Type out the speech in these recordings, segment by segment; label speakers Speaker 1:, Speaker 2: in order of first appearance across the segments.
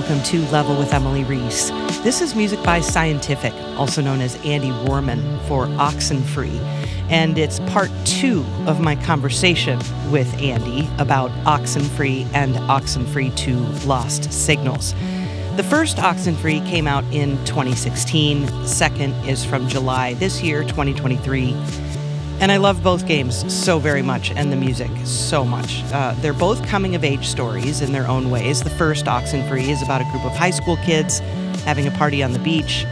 Speaker 1: welcome to Level with Emily Reese. This is music by Scientific, also known as Andy Rohrmann for Oxenfree, and it's part two of my conversation with Andy about Oxenfree and Oxenfree 2 Lost Signals. The first Oxenfree came out in 2016, the second is from July this year, 2023. And I love both games so very much, and the music so much. Uh, they're both coming of age stories in their own ways. The first, Oxenfree, is about a group of high school kids having a party on the beach.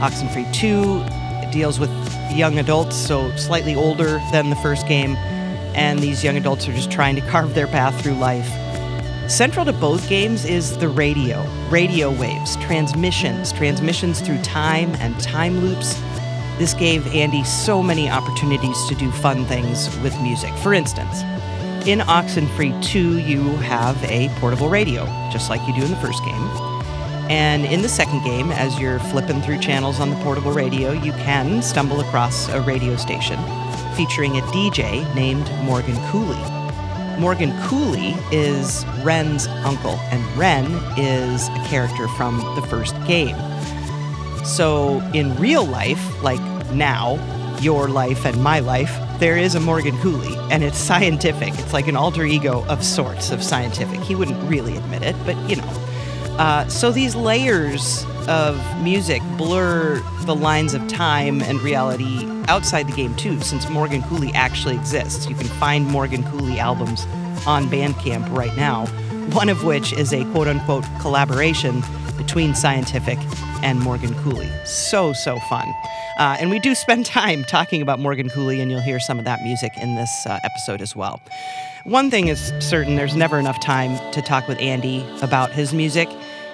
Speaker 1: Oxenfree 2 deals with young adults, so slightly older than the first game, and these young adults are just trying to carve their path through life. Central to both games is the radio, radio waves, transmissions, transmissions through time and time loops this gave Andy so many opportunities to do fun things with music. For instance, in Oxenfree 2, you have a portable radio, just like you do in the first game. And in the second game, as you're flipping through channels on the portable radio, you can stumble across a radio station featuring a DJ named Morgan Kuhli. Morgan Kuhli is Ren's uncle, and Ren is a character from the first game. So, in real life, like now, your life and my life, there is a Morgan Kuhli, and it's scientific. It's like an alter ego of sorts of scientific. He wouldn't really admit it, but you know. Uh, so these layers of music blur the lines of time and reality outside the game too, since Morgan Kuhli actually exists. You can find Morgan Kuhli albums on Bandcamp right now, one of which is a quote unquote collaboration between Scientific and Morgan Kuhli. So, so fun. Uh, and we do spend time talking about Morgan Kuhli, and you'll hear some of that music in this uh, episode as well. One thing is certain there's never enough time to talk with Andy about his music.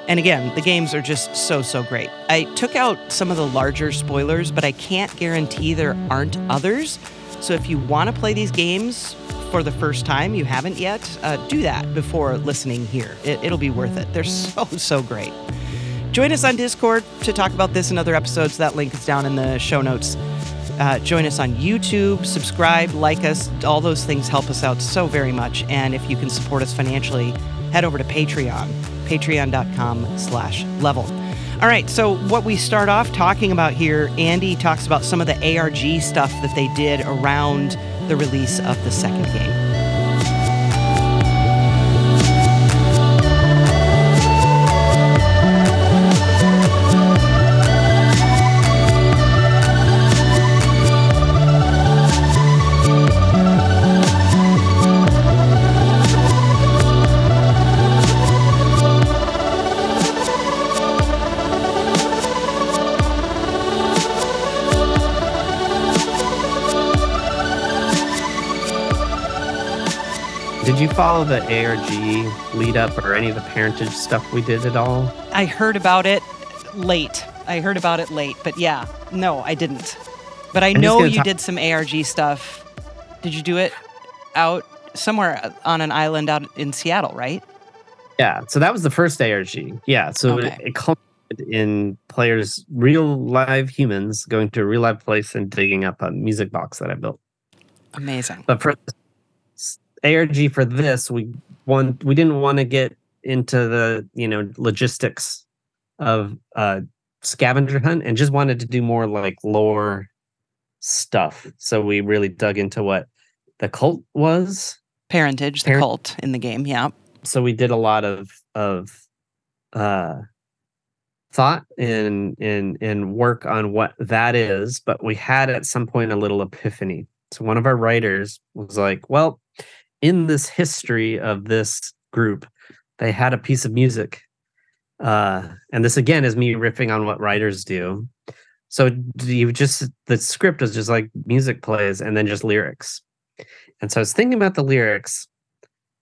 Speaker 1: And again, the games are just so, so great. I took out some of the larger spoilers, but I can't guarantee there aren't others. So if you want to play these games for the first time, you haven't yet, uh, do that before listening here. It, it'll be worth it. They're so, so great. Join us on Discord to talk about this and other episodes. That link is down in the show notes. Uh, join us on YouTube, subscribe, like us. All those things help us out so very much. And if you can support us financially, head over to Patreon, patreon.com slash level. All right, so what we start off talking about here, Andy talks about some of the ARG stuff that they did around the release of the second game.
Speaker 2: Follow the ARG lead up or any of the parentage stuff we did at all?
Speaker 1: I heard about it late. I heard about it late, but yeah, no, I didn't. But I I'm know you talk- did some ARG stuff. Did you do it out somewhere on an island out in Seattle, right?
Speaker 2: Yeah, so that was the first ARG. Yeah, so okay. it, it culminated in players, real live humans, going to a real live place and digging up a music box that I built.
Speaker 1: Amazing.
Speaker 2: But for ARG for this, we want we didn't want to get into the you know logistics of uh scavenger hunt and just wanted to do more like lore stuff. So we really dug into what the cult was.
Speaker 1: Parentage, the Parent- cult in the game, yeah.
Speaker 2: So we did a lot of of uh thought and and and work on what that is, but we had at some point a little epiphany. So one of our writers was like, well, in this history of this group, they had a piece of music. Uh, and this again is me riffing on what writers do. So you just the script was just like music plays and then just lyrics. And so I was thinking about the lyrics,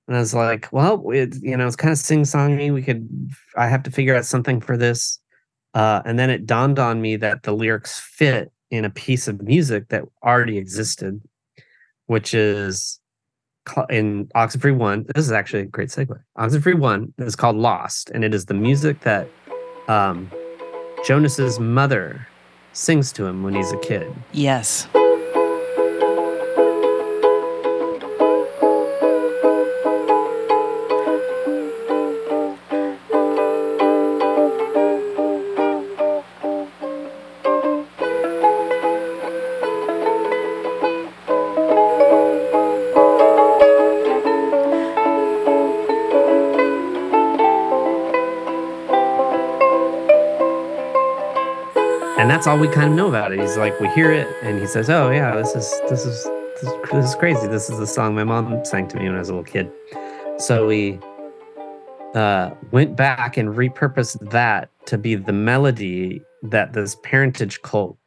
Speaker 2: and I was like, well, it, you know, it's kind of sing songy. We could, I have to figure out something for this. Uh, and then it dawned on me that the lyrics fit in a piece of music that already existed, which is in Oxenfree 1. This is actually a great segue. Oxenfree 1 is called Lost, and it is the music that um, Jonas's mother sings to him when he's a kid.
Speaker 1: Yes.
Speaker 2: That's all we kind of know about it. He's like, we hear it, and he says, "Oh yeah, this is this is this is, this is crazy. This is the song my mom sang to me when I was a little kid." So we uh, went back and repurposed that to be the melody that this parentage cult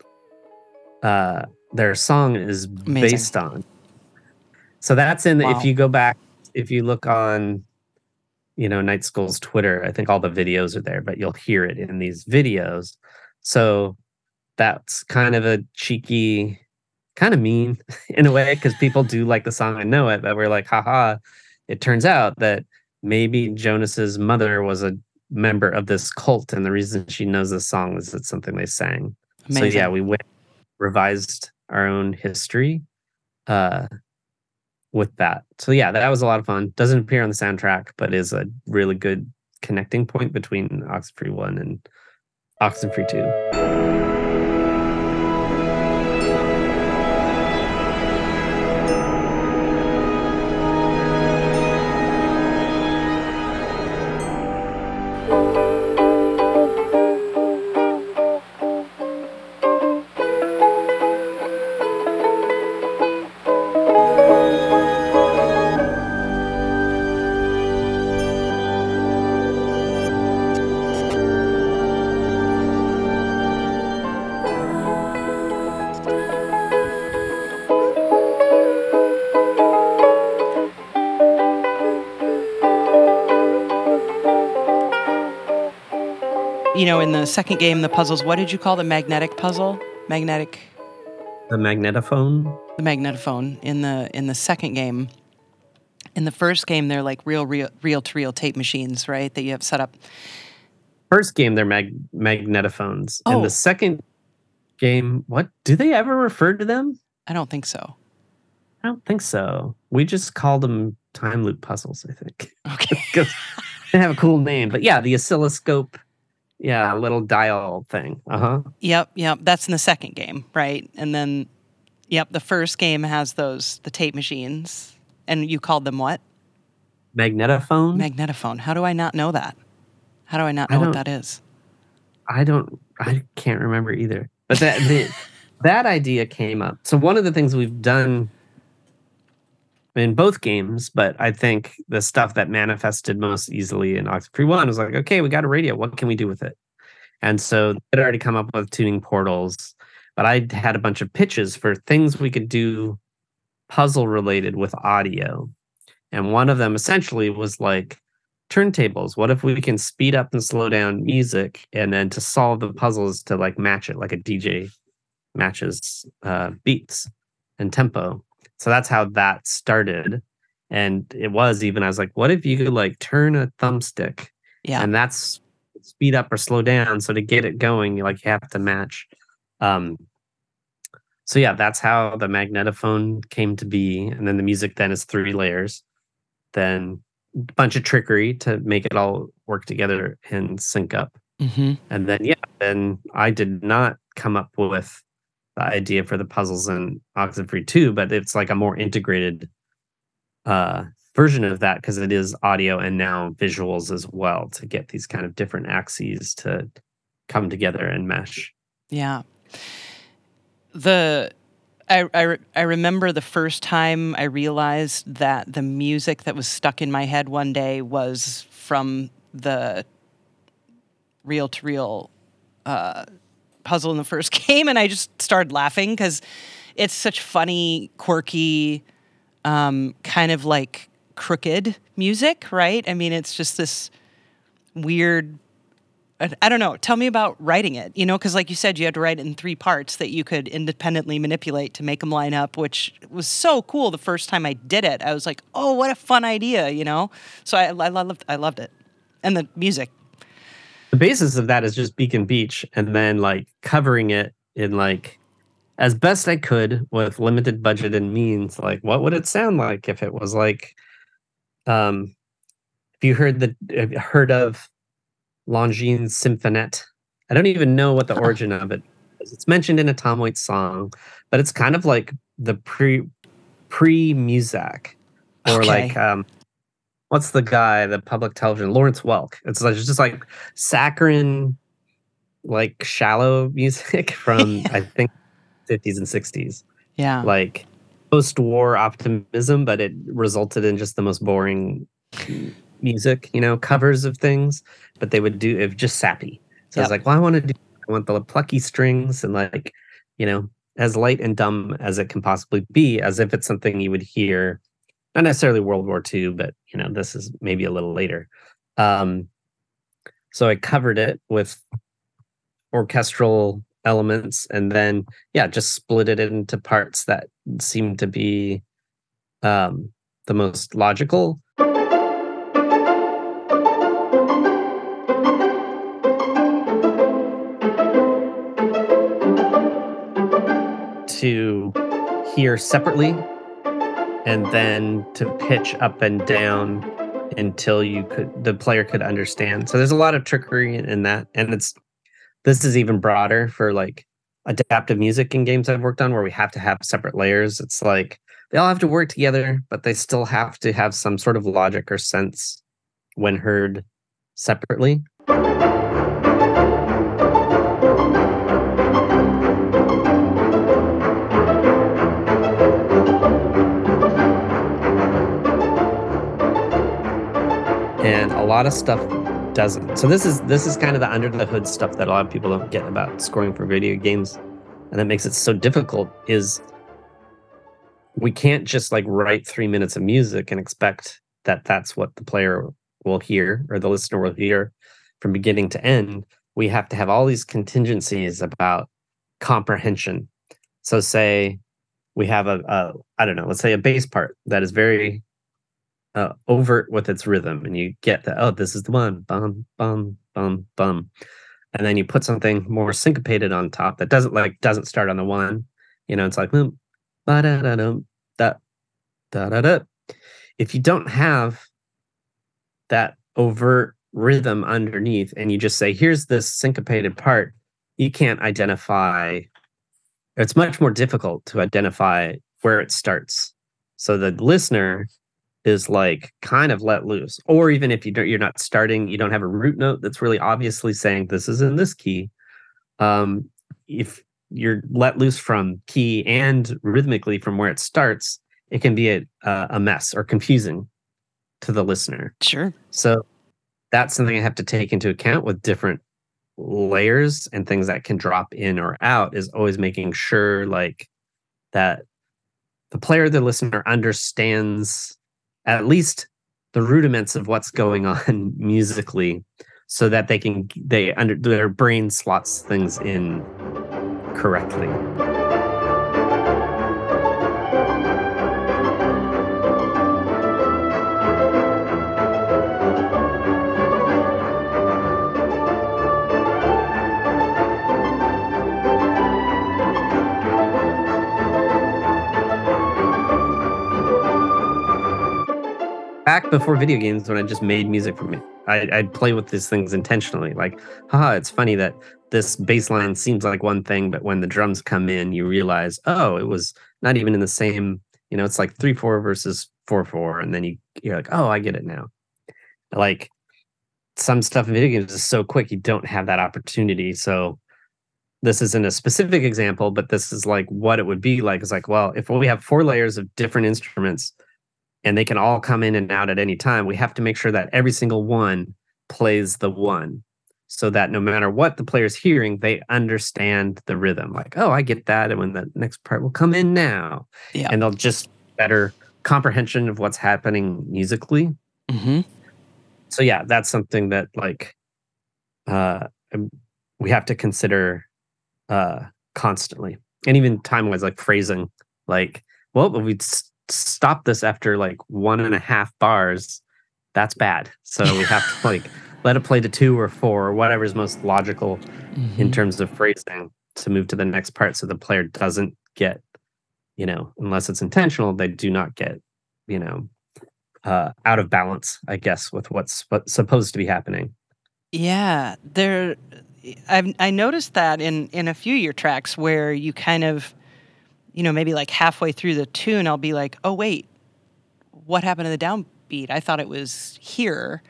Speaker 2: uh, their song is
Speaker 1: Amazing.
Speaker 2: based on. So that's in.
Speaker 1: Wow.
Speaker 2: If you go back, if you look on, you know, Night School's Twitter, I think all the videos are there, but you'll hear it in these videos. So that's kind of a cheeky, kind of mean in a way because people do like the song and know it, but we're like, haha. It turns out that maybe Jonas's mother was a member of this cult, and the reason she knows this song is it's something they sang.
Speaker 1: Amazing.
Speaker 2: So yeah, we went revised our own history uh with that. So yeah, that was a lot of fun. Doesn't appear on the soundtrack, but is a really good connecting point between Oxenfree 1 and Oxenfree 2.
Speaker 1: You know, in the second game, the puzzles, what did you call the magnetic puzzle? Magnetic,
Speaker 2: The magnetophone.
Speaker 1: the magnetophone in the in the second game. In the first game, they're like real, real, reel to reel tape machines, right? That you have set up.
Speaker 2: First game, they're mag- magnetophones.
Speaker 1: Oh.
Speaker 2: the second game, what do they ever refer to them?
Speaker 1: I don't think so.
Speaker 2: I don't think so. We just called them time loop puzzles, I think.
Speaker 1: Okay.
Speaker 2: they have a cool name. But yeah, the oscilloscope, yeah, a little dial thing. Uh huh.
Speaker 1: Yep, yep. That's in the second game, right? And then, yep, the first game has those the tape machines, and you called them what?
Speaker 2: Magnetophone.
Speaker 1: Magnetophone. How do I not know that? How do I not
Speaker 2: I
Speaker 1: know what that is?
Speaker 2: I don't. I can't remember either. But that the, that idea came up. So one of the things we've done in both games, but I think the stuff that manifested most easily in Oxenfree One was like, okay, we got a radio. What can we do with it? And so it already come up with tuning portals, but I had a bunch of pitches for things we could do puzzle related with audio. And one of them essentially was like turntables. What if we can speed up and slow down music and then to solve the puzzles to like match it like a DJ matches uh, beats and tempo. So that's how that started. And it was even, I was like, what if you could like turn a thumbstick
Speaker 1: Yeah.
Speaker 2: and that's speed up or slow down. So to get it going, you like you have to match. Um, so yeah, that's how the magnetophone came to be. And then the music then is three layers. Then a bunch of trickery to make it all work together and sync up.
Speaker 1: hmm
Speaker 2: And then yeah, then I did not come up with the idea for the puzzles in Oxenfree 2, but it's like a more integrated uh version of that because it is audio and now visuals as well to get these kind of different axes to come together and mesh.
Speaker 1: Yeah. The I, I, I remember the first time I realized that the music that was stuck in my head one day was from the reel to reel uh, puzzle in the first game, and I just started laughing because it's such funny, quirky, um, kind of like crooked music, right? I mean, it's just this weird I- don't know. Tell me about writing it. You know, because like you said, you had to write it in three parts that you could independently manipulate to make them line up, which was so cool. The first time I did it, I was like, "Oh, what a fun idea!" You know. So I, I loved, I loved it, and the music.
Speaker 2: The basis of that is just Beacon Beach and then like covering it in like as best I could with limited budget and means. Like, what would it sound like if it was like, um, if you heard the heard of Longines Symphonette? I don't even know what the origin of it is. It's mentioned in a Tom Waits song, but it's kind of like the pre pre Muzak or
Speaker 1: Okay.
Speaker 2: like um what's the guy, the public television, Lawrence Welk. It's like it's just like saccharine like shallow music from yeah. I think 50s and 60s.
Speaker 1: Yeah.
Speaker 2: Like post-war optimism, but it resulted in just the most boring music, you know, covers of things, but they would do it just sappy. So yep. I was like, well, I want to do I want the plucky strings and like, you know, as light and dumb as it can possibly be, as if it's something you would hear, not necessarily World War II, but you know, this is maybe a little later. Um, so I covered it with orchestral elements and then yeah, just split it into parts that seemed to be um the most logical. to hear separately and then to pitch up and down until you could the player could understand. So there's a lot of trickery in that and it's this is even broader for like adaptive music in games I've worked on where we have to have separate layers. It's like they all have to work together, but they still have to have some sort of logic or sense when heard separately. Lot of stuff doesn't. So this is this is kind of the under the hood stuff that a lot of people don't get about scoring for video games, and that makes it so difficult. Is we can't just like write three minutes of music and expect that that's what the player will hear or the listener will hear from beginning to end. We have to have all these contingencies about comprehension. So say we have a, a I don't know, let's say a bass part that is very uh, overt with its rhythm, and you get that. Oh, this is the one. Bum bum bum bum, and then you put something more syncopated on top that doesn't like doesn't start on the one. You know, it's like da da da da da da. If you don't have that overt rhythm underneath, and you just say, "Here's this syncopated part," you can't identify. It's much more difficult to identify where it starts. So the listener is like kind of let loose or even if you don't you're not starting you don't have a root note that's really obviously saying this is in this key um if you're let loose from key and rhythmically from where it starts it can be a, a mess or confusing to the listener.
Speaker 1: Sure.
Speaker 2: So that's something i have to take into account with different layers and things that can drop in or out is always making sure like that the player the listener understands at least the rudiments of what's going on musically so that they can they under their brain slots things in correctly back before video games when I just made music for me. I, I'd play with these things intentionally. Like, haha, it's funny that this bass line seems like one thing, but when the drums come in, you realize, oh, it was not even in the same, you know, it's like three four versus four four. And then you you're like, oh, I get it now. Like some stuff in video games is so quick, you don't have that opportunity. So this isn't a specific example, but this is like what it would be like. It's like, well, if we have four layers of different instruments and they can all come in and out at any time, we have to make sure that every single one plays the one so that no matter what the player's hearing, they understand the rhythm. Like, oh, I get that. And when the next part will come in now. Yeah. And they'll just better comprehension of what's happening musically.
Speaker 1: Mm-hmm.
Speaker 2: So yeah, that's something that like uh um, we have to consider uh constantly. And even time wise, like phrasing, like, well, we stop this after like one and a half bars, that's bad. So we have to like let it play to two or four or whatever is most logical mm-hmm. in terms of phrasing to move to the next part so the player doesn't get, you know, unless it's intentional, they do not get, you know, uh, out of balance, I guess, with what's what's supposed to be happening.
Speaker 1: Yeah, there. I've I noticed that in in a few of your tracks where you kind of you know, maybe like halfway through the tune, I'll be like, oh, wait, what happened to the downbeat? I thought it was here.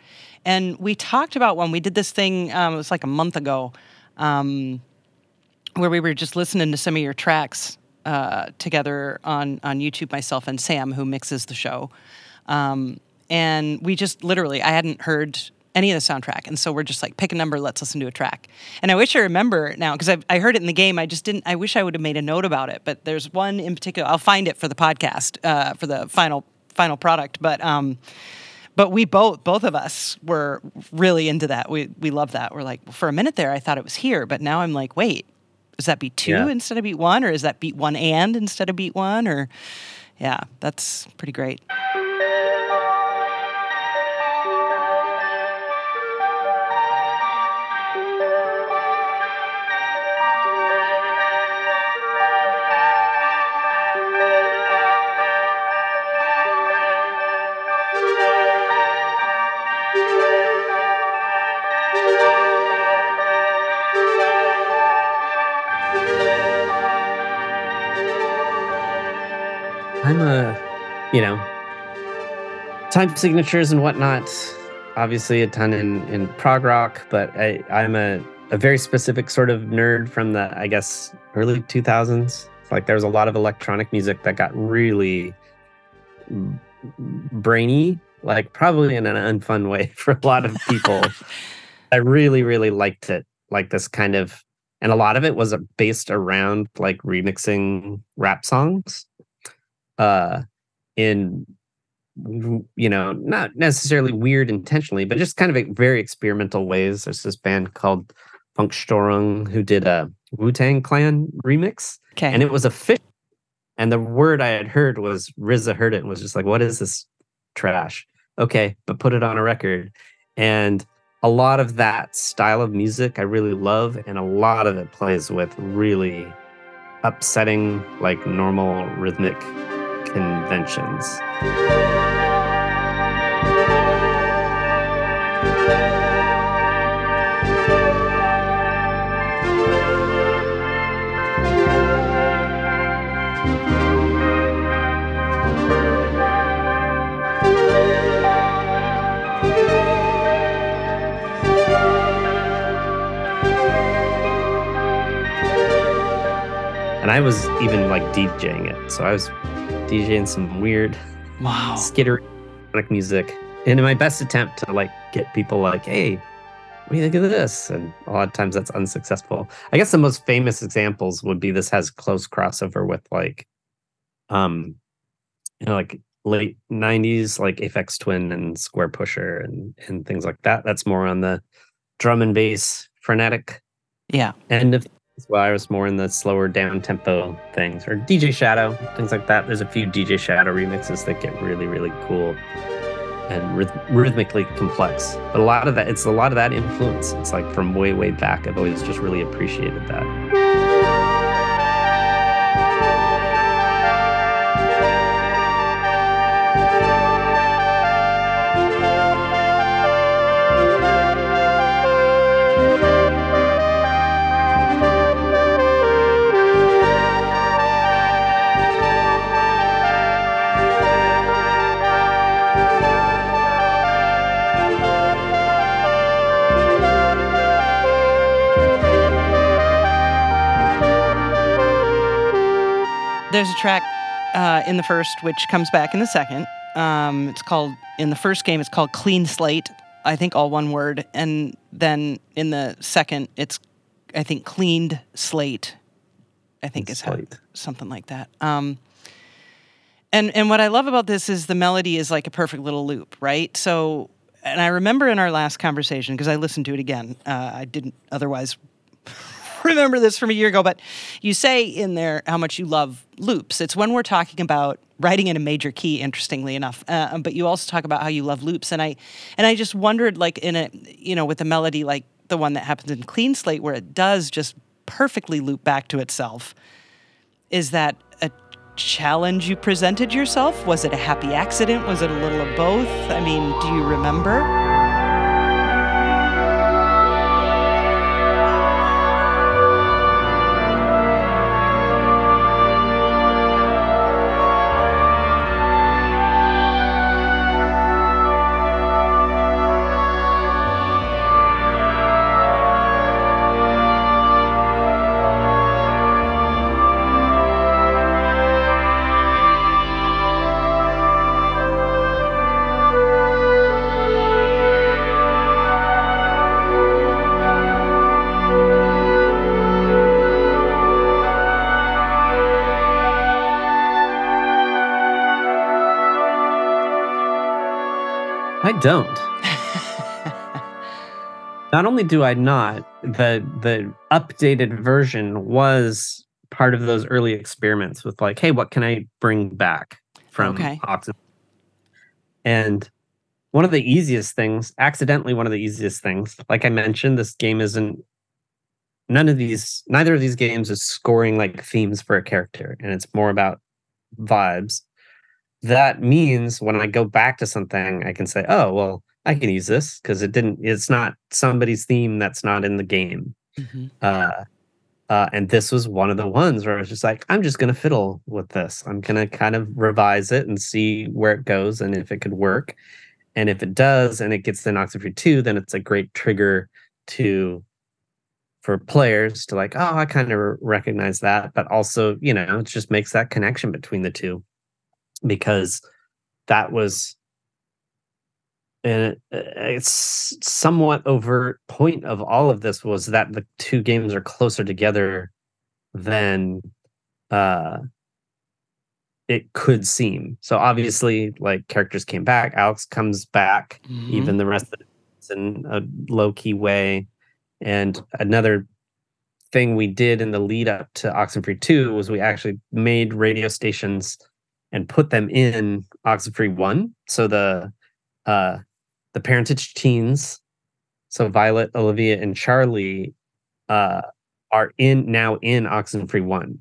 Speaker 1: And we talked about when we did this thing, um, it was like a month ago. um, where we were just listening to some of your tracks uh, together on on YouTube. Myself and Sam, who mixes the show, um, and we just literally I hadn't heard any of the soundtrack, and so we're just like pick a number, let's listen to a track. And I wish I remember now because I, I heard it in the game. I just didn't. I wish I would have made a note about it. But there's one in particular. I'll find it for the podcast uh, for the final final product. But um, but we both both of us were really into that. We we love that. We're like for a minute there, I thought it was here, but now I'm like, wait, is that beat two yeah. instead of beat one, or is that beat one and instead of beat one, or yeah, that's pretty great.
Speaker 2: You know, time signatures and whatnot. Obviously, a ton in in prog rock, but I I'm a a very specific sort of nerd from the I guess early 2000s. Like there was a lot of electronic music that got really brainy, like probably in an unfun way for a lot of people. I really really liked it, like this kind of, and a lot of it was based around like remixing rap songs uh, in you know not necessarily weird intentionally, but just kind of very experimental ways. There's this band called Funkstörung who did a Wu Tang Clan remix,
Speaker 1: okay.
Speaker 2: and it was a fish. And the word I had heard was RZA heard it and was just like, "What is this trash?" Okay, but put it on a record, and a lot of that style of music I really love, and a lot of it plays with really upsetting, like normal rhythmic conventions. and I was even like DJing it. So I was DJing some weird,
Speaker 1: wow,
Speaker 2: skitter music, and in my best attempt to like get people like, hey, what do you think of this? And a lot of times that's unsuccessful. I guess the most famous examples would be this has close crossover with like, um, you know, like late '90s, like Aphex Twin and Square Pusher and and things like that. That's more on the drum and bass frenetic,
Speaker 1: yeah,
Speaker 2: end of well, I was more in the slower down tempo things or DJ Shadow, things like that. There's a few DJ Shadow remixes that get really, really cool and ryth- rhythmically complex. But a lot of that, it's a lot of that influence. It's like from way, way back. I've always just really appreciated that.
Speaker 1: There's a track uh, in the first which comes back in the second. Um, it's called in the first game. It's called Clean Slate. I think all one word, and then in the second, it's I think cleaned slate. I think is how, something like that. Um, and and what I love about this is the melody is like a perfect little loop, right? So, and I remember in our last conversation because I listened to it again. Uh, I didn't otherwise remember this from a year ago, but you say in there how much you love loops. It's when we're talking about writing in a major key, interestingly enough. Uh, but you also talk about how you love loops, and I and I just wondered, like in a you know with a melody like the one that happens in Clean Slate, where it does just perfectly loop back to itself. Is that a challenge you presented yourself? Was it a happy accident? Was it a little of both? I mean, do you remember?
Speaker 2: Don't. not only do I not, the the updated version was part of those early experiments with like, hey, what can I bring back from
Speaker 1: Okay.
Speaker 2: Oxen? And one of the easiest things, accidentally one of the easiest things, like I mentioned, this game isn't none of these neither of these games is scoring like themes for a character, and it's more about vibes. That means when I go back to something, I can say, oh, well, I can use this because it didn't, it's not somebody's theme that's not in the game.
Speaker 1: Mhm.
Speaker 2: Uh, uh, and this was one of the ones where I was just like, I'm just going to fiddle with this. I'm going to kind of revise it and see where it goes and if it could work. And if it does and it gets in Oxenfree 2, then it's a great trigger to for players to like, oh, I kind of recognize that. But also, you know, it just makes that connection between the two because that was and it, it's somewhat overt point of all of this was that the two games are closer together than uh it could seem. So obviously like characters came back. Alex comes back
Speaker 1: Mhm.
Speaker 2: even the rest of it's in a low-key way. And another thing we did in the lead up to oxenfree 2 was we actually made radio stations and put them in oxenfree 1 so the uh the parentage teens so violet olivia and charlie uh are in now in oxenfree 1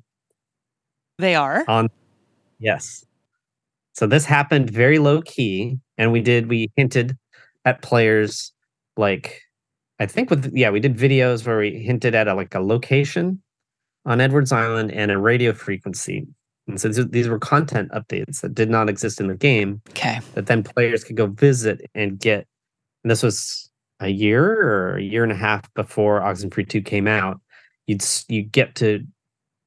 Speaker 1: They are.
Speaker 2: on yes. So this happened very low key and we did we hinted at players like i think with yeah we did videos where we hinted at a, like a location on edwards island and a radio frequency and so these- these were content updates that did not exist in the game
Speaker 1: Okay.
Speaker 2: that then players could go visit and get. And this was a year or a year and a half before oxenfree 2 came out. You'd you get to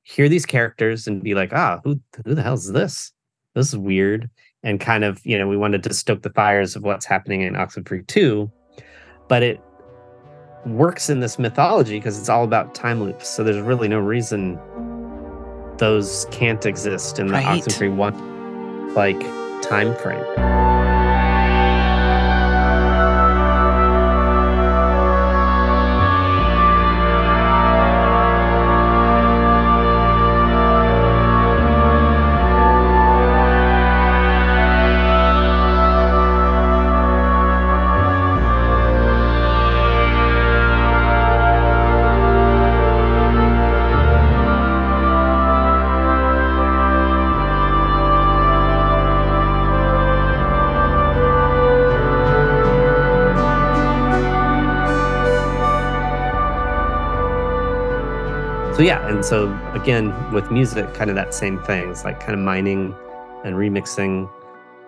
Speaker 2: hear these characters and be like ah who who the hell is this? This is weird. And kind of you know we wanted to stoke the fires of what's happening in oxenfree 2 but it works in this mythology because it's all about time loops. So there's really no reason those can't exist in the
Speaker 1: Right.
Speaker 2: oxenfree 1 like time frame and so again with music kind of that same thing. It's like kind of mining and remixing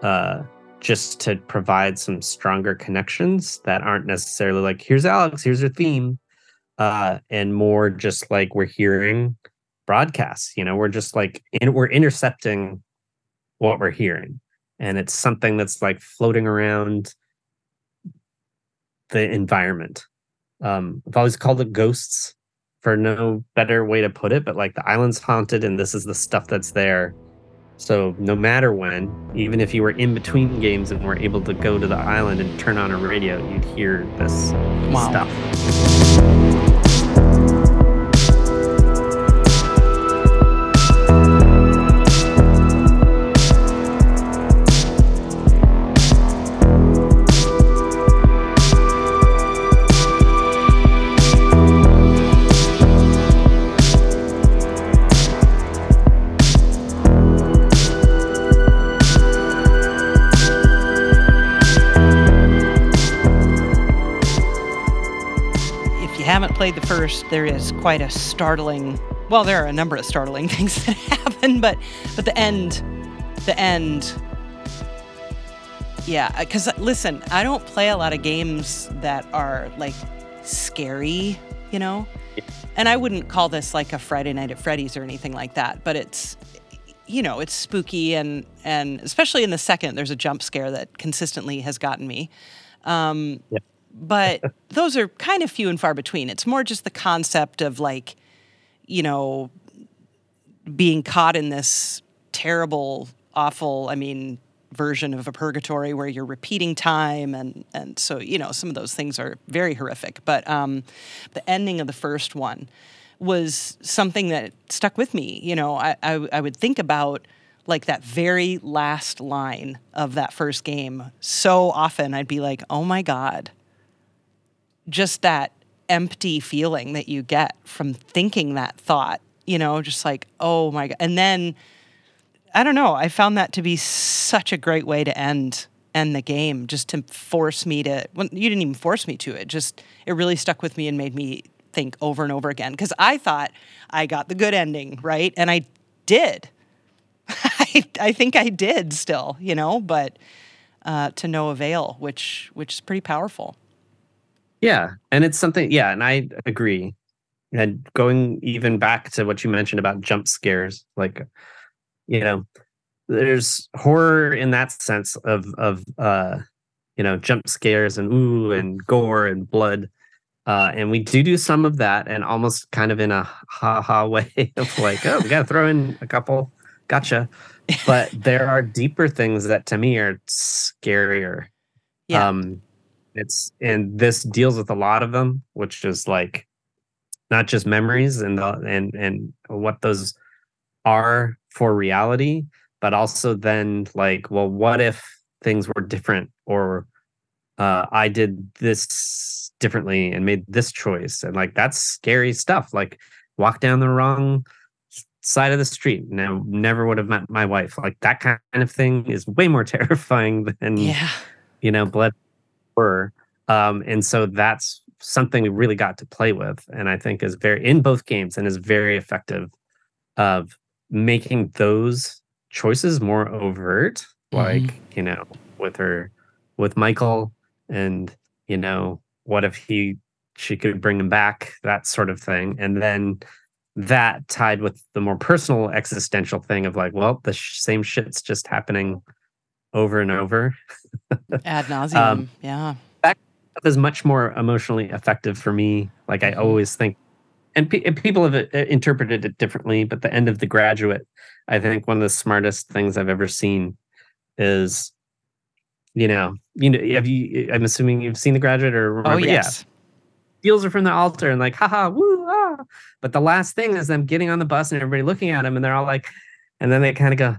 Speaker 2: uh just to provide some stronger connections that aren't necessarily like here's alex here's your theme uh and more just like we're hearing broadcasts you know? We're just like in, we're intercepting what we're hearing. And it's something that's like floating around the environment. Um i've always called it ghosts for no better way to put it, but like the island's haunted and this is the stuff that's there. So no matter when, even if you were in between games and were able to go to the island and turn on a radio, you'd hear this
Speaker 1: Wow.
Speaker 2: stuff.
Speaker 1: Played the first, there is quite a startling. Well, there are a number of startling things that happen, but but the end, the end. Yeah, because listen, I don't play a lot of games that are like scary, you know, and I wouldn't call this like a Friday Night at Freddy's or anything like that, but it's you know it's spooky and and especially in the second there's a jump scare that consistently has gotten me um
Speaker 2: Yeah.
Speaker 1: But those are kind of few and far between. It's more just the concept of like you know being caught in this terrible awful i mean version of a purgatory where you're repeating time and and so you know some of those things are very horrific. But um, the ending of the first one was something that stuck with me. You know I, I, I would think about like that very last line of that first game so often. I'd be like oh my god just that empty feeling that you get from thinking that thought you know just like oh my god and then I don't know. I found that to be such a great way to end end the game, just to force me to. Well, you didn't even force me to it. Just it really stuck with me and made me think over and over again. Because I thought I got the good ending, right, and I did. I, I think I did still, you know, but uh, to no avail, which which is pretty powerful.
Speaker 2: Yeah, and it's something. Yeah, and I agree. And going even back to what you mentioned about jump scares, like you know there's horror in that sense of of uh you know jump scares and ooh and gore and blood uh and we do do some of that and almost kind of in a ha ha way of like oh we gotta throw in a couple gotcha but there are deeper things that to me are scarier yeah. um it's and this deals with a lot of them which is like not just memories and the, and and what those are for reality, but also then like, well, what if things were different or uh, I did this differently and made this choice? And like, that's scary stuff. Like, walk down the wrong side of the street. Now, never would have met my wife. Like, that kind of thing is way more terrifying than, yeah. you know, blood horror. Um, and so that's something we really got to play with and i think is very in both games and is very effective of making those choices more overt mm-hmm. like you know with her with michael and you know what if he she could bring him back that sort of thing and then that tied with the more personal existential thing of like well the sh- same shit's just happening over and over
Speaker 1: ad nauseum um, yeah
Speaker 2: that is much more emotionally effective for me like i mm-hmm. always think and, pe- and people have uh, interpreted it differently, but the end of the graduate, I think one of the smartest things I've ever seen is, you know, you know, have you? I'm assuming you've seen the graduate or
Speaker 1: remember? Oh yes. Yeah.
Speaker 2: Steals are from the altar and like, haha, woo, ah. But the last thing is them getting on the bus and everybody looking at him and they're all like, and then they kind of go,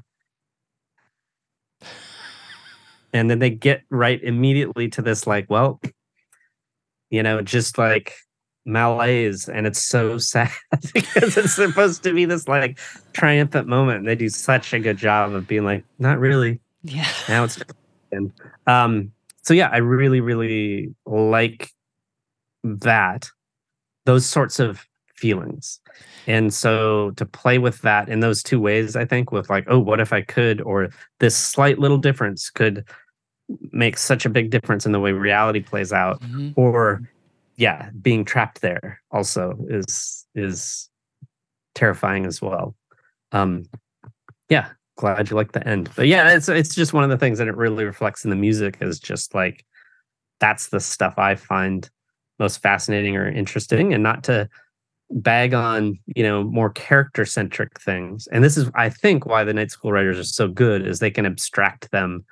Speaker 2: and then they get right immediately to this like, well, you know, just like malaise and it's so sad because it's supposed to be this like triumphant moment they do such a good job of being like not really.
Speaker 1: Yeah.
Speaker 2: Now it's and um so yeah i really really like that those sorts of feelings. And so to play with that in those two ways i think with like oh what if i could? or this slight little difference could make such a big difference in the way reality plays out mm-hmm. or yeah, being trapped there also is is terrifying as well. Um, yeah, glad you like the end. But yeah, it's it's just one of the things that it really reflects in the music is just like that's the stuff I find most fascinating or interesting, and not to bag on you know more character centric things. And this is I think why the Night School writers are so good is they can abstract them.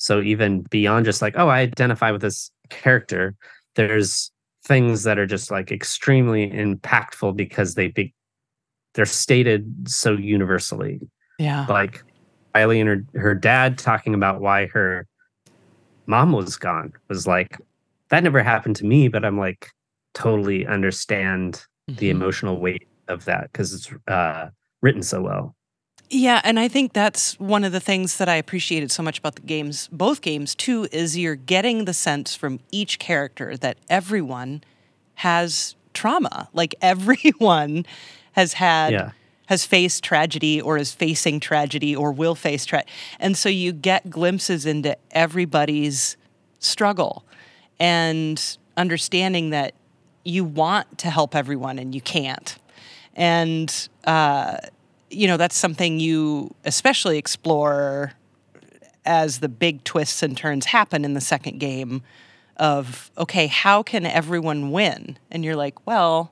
Speaker 2: So even beyond just like oh I identify with this character, there's things that are just like extremely impactful because they be they're stated so universally.
Speaker 1: Yeah.
Speaker 2: Like Riley and her, her dad talking about why her mom was gone was like, that never happened to me, but I'm like, totally understand mm-hmm. the emotional weight of that because it's uh, written so well.
Speaker 1: Yeah, and I think that's one of the things that I appreciated so much about the games, both games too, is you're getting the sense from each character that everyone has trauma. Like everyone has had yeah. has faced tragedy or is facing tragedy or will face tragedy. And so you get glimpses into everybody's struggle and understanding that you want to help everyone and you can't. And uh you know, that's something you especially explore as the big twists and turns happen in the second game of, okay, how can everyone win? And you're like, well,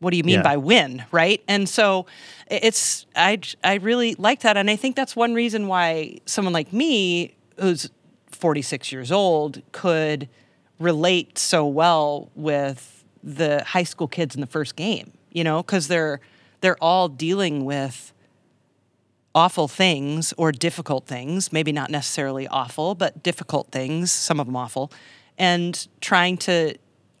Speaker 1: what do you mean
Speaker 2: Yeah.
Speaker 1: by win right and so it's i i really like that and i think that's one reason why someone like me who's 46 years old could relate so well with the high school kids in the first game you know because they're they're all dealing with awful things or difficult things, maybe not necessarily awful, but difficult things, some of them awful, and trying to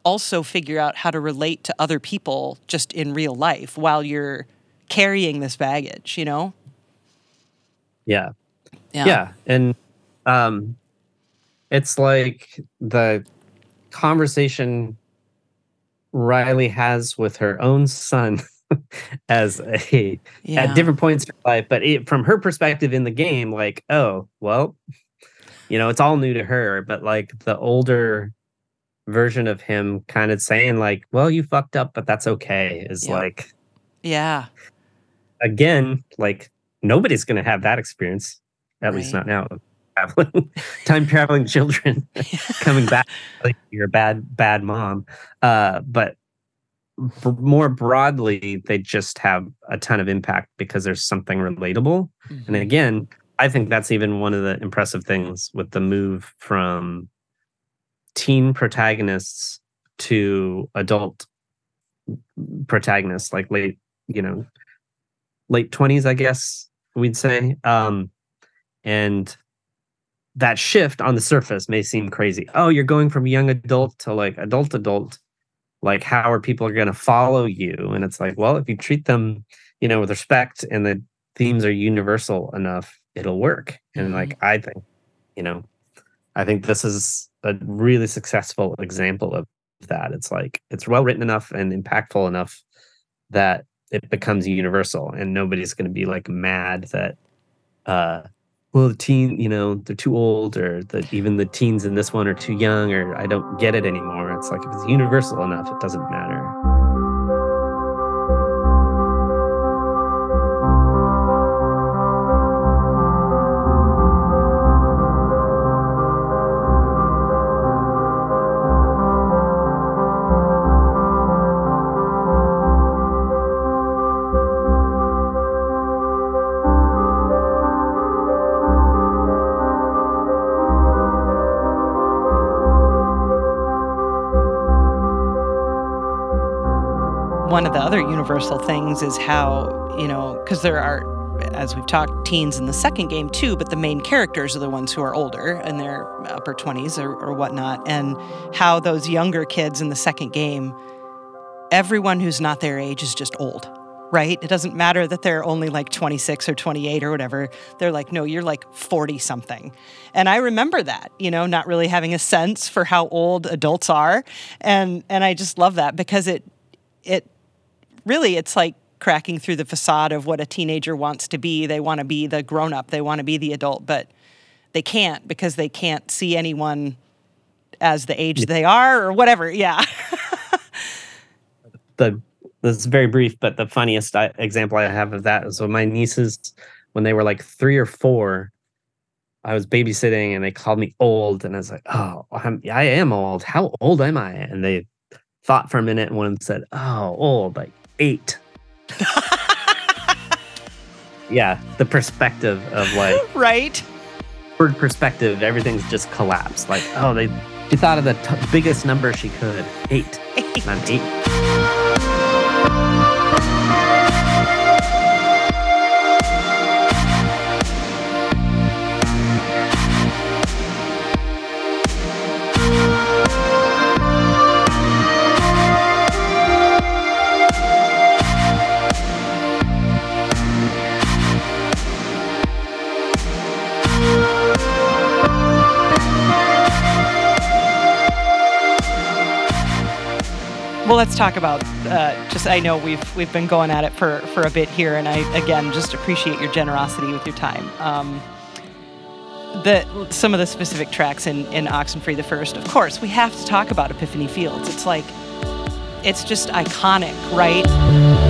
Speaker 1: also figure out how to relate to other people just in real life while you're carrying this baggage, you know?
Speaker 2: Yeah. yeah yeah. and um it's like the conversation riley has with her own son as a
Speaker 1: Yeah.
Speaker 2: at different points in her life but it, from her perspective in the game like oh well you know it's all new to her but like the older version of him kind of saying like well you fucked up but that's okay is
Speaker 1: Yeah.
Speaker 2: like
Speaker 1: Yeah.
Speaker 2: again, like nobody's going to have that experience, at least not now. Traveling, time traveling children coming back like you're a bad, bad mom. Uh, but more broadly, they just have a ton of impact because there's something relatable. And
Speaker 1: Mhm.
Speaker 2: again, I think that's even one of the impressive things with the move from teen protagonists to adult protagonists, like late, you know, late 20s, I guess we'd say. Um, and that shift on the surface may seem crazy. Oh, you're going from young adult to like adult adult. Like, how are people going to follow you? And it's like, well, if you treat them, you know, with respect and the themes are universal enough, it'll work. And
Speaker 1: Mhm.
Speaker 2: like, I think, you know, I think this is a really successful example of that. It's like, it's well written enough and impactful enough that it becomes universal and nobody's going to be like mad that uh well the teen you know they're too old or even the teens in this one are too young or i don't get it anymore. It's like if it's universal enough it doesn't matter
Speaker 1: one of the other universal things is how, you know, because there are, as we've talked, teens in the second game too, but the main characters are the ones who are older in their upper 20s or, or whatnot. And how those younger kids in the second game, everyone who's not their age is just old, right? It doesn't matter that they're only like 26 or 28 or whatever. They're like, no, you're like 40 something. And I remember that, you know, not really having a sense for how old adults are. And, and I just love that because it, it really it's like cracking through the facade of what a teenager wants to be. They want to be the grown up, they want to be the adult, but they can't because they can't see anyone as the age they are or whatever. Yeah.
Speaker 2: the this is very brief but the funniest uh, example i have of that is when my nieces when they were like three or four i was babysitting and they called me old and i was like oh I'm, i am old how old am i and they thought for a minute and one of them said oh old like eight. Yeah the perspective of like
Speaker 1: right?
Speaker 2: word perspective everything's just collapsed. Like oh they she thought of the t- biggest number she could. Eight. And i'm eight
Speaker 1: Well, let's talk about uh, just. I know we've we've been going at it for for a bit here, and I again just appreciate your generosity with your time. Um, the some of the specific tracks in in Oxenfree the first, of course, we have to talk about Epiphany Fields. It's like it's just iconic, right?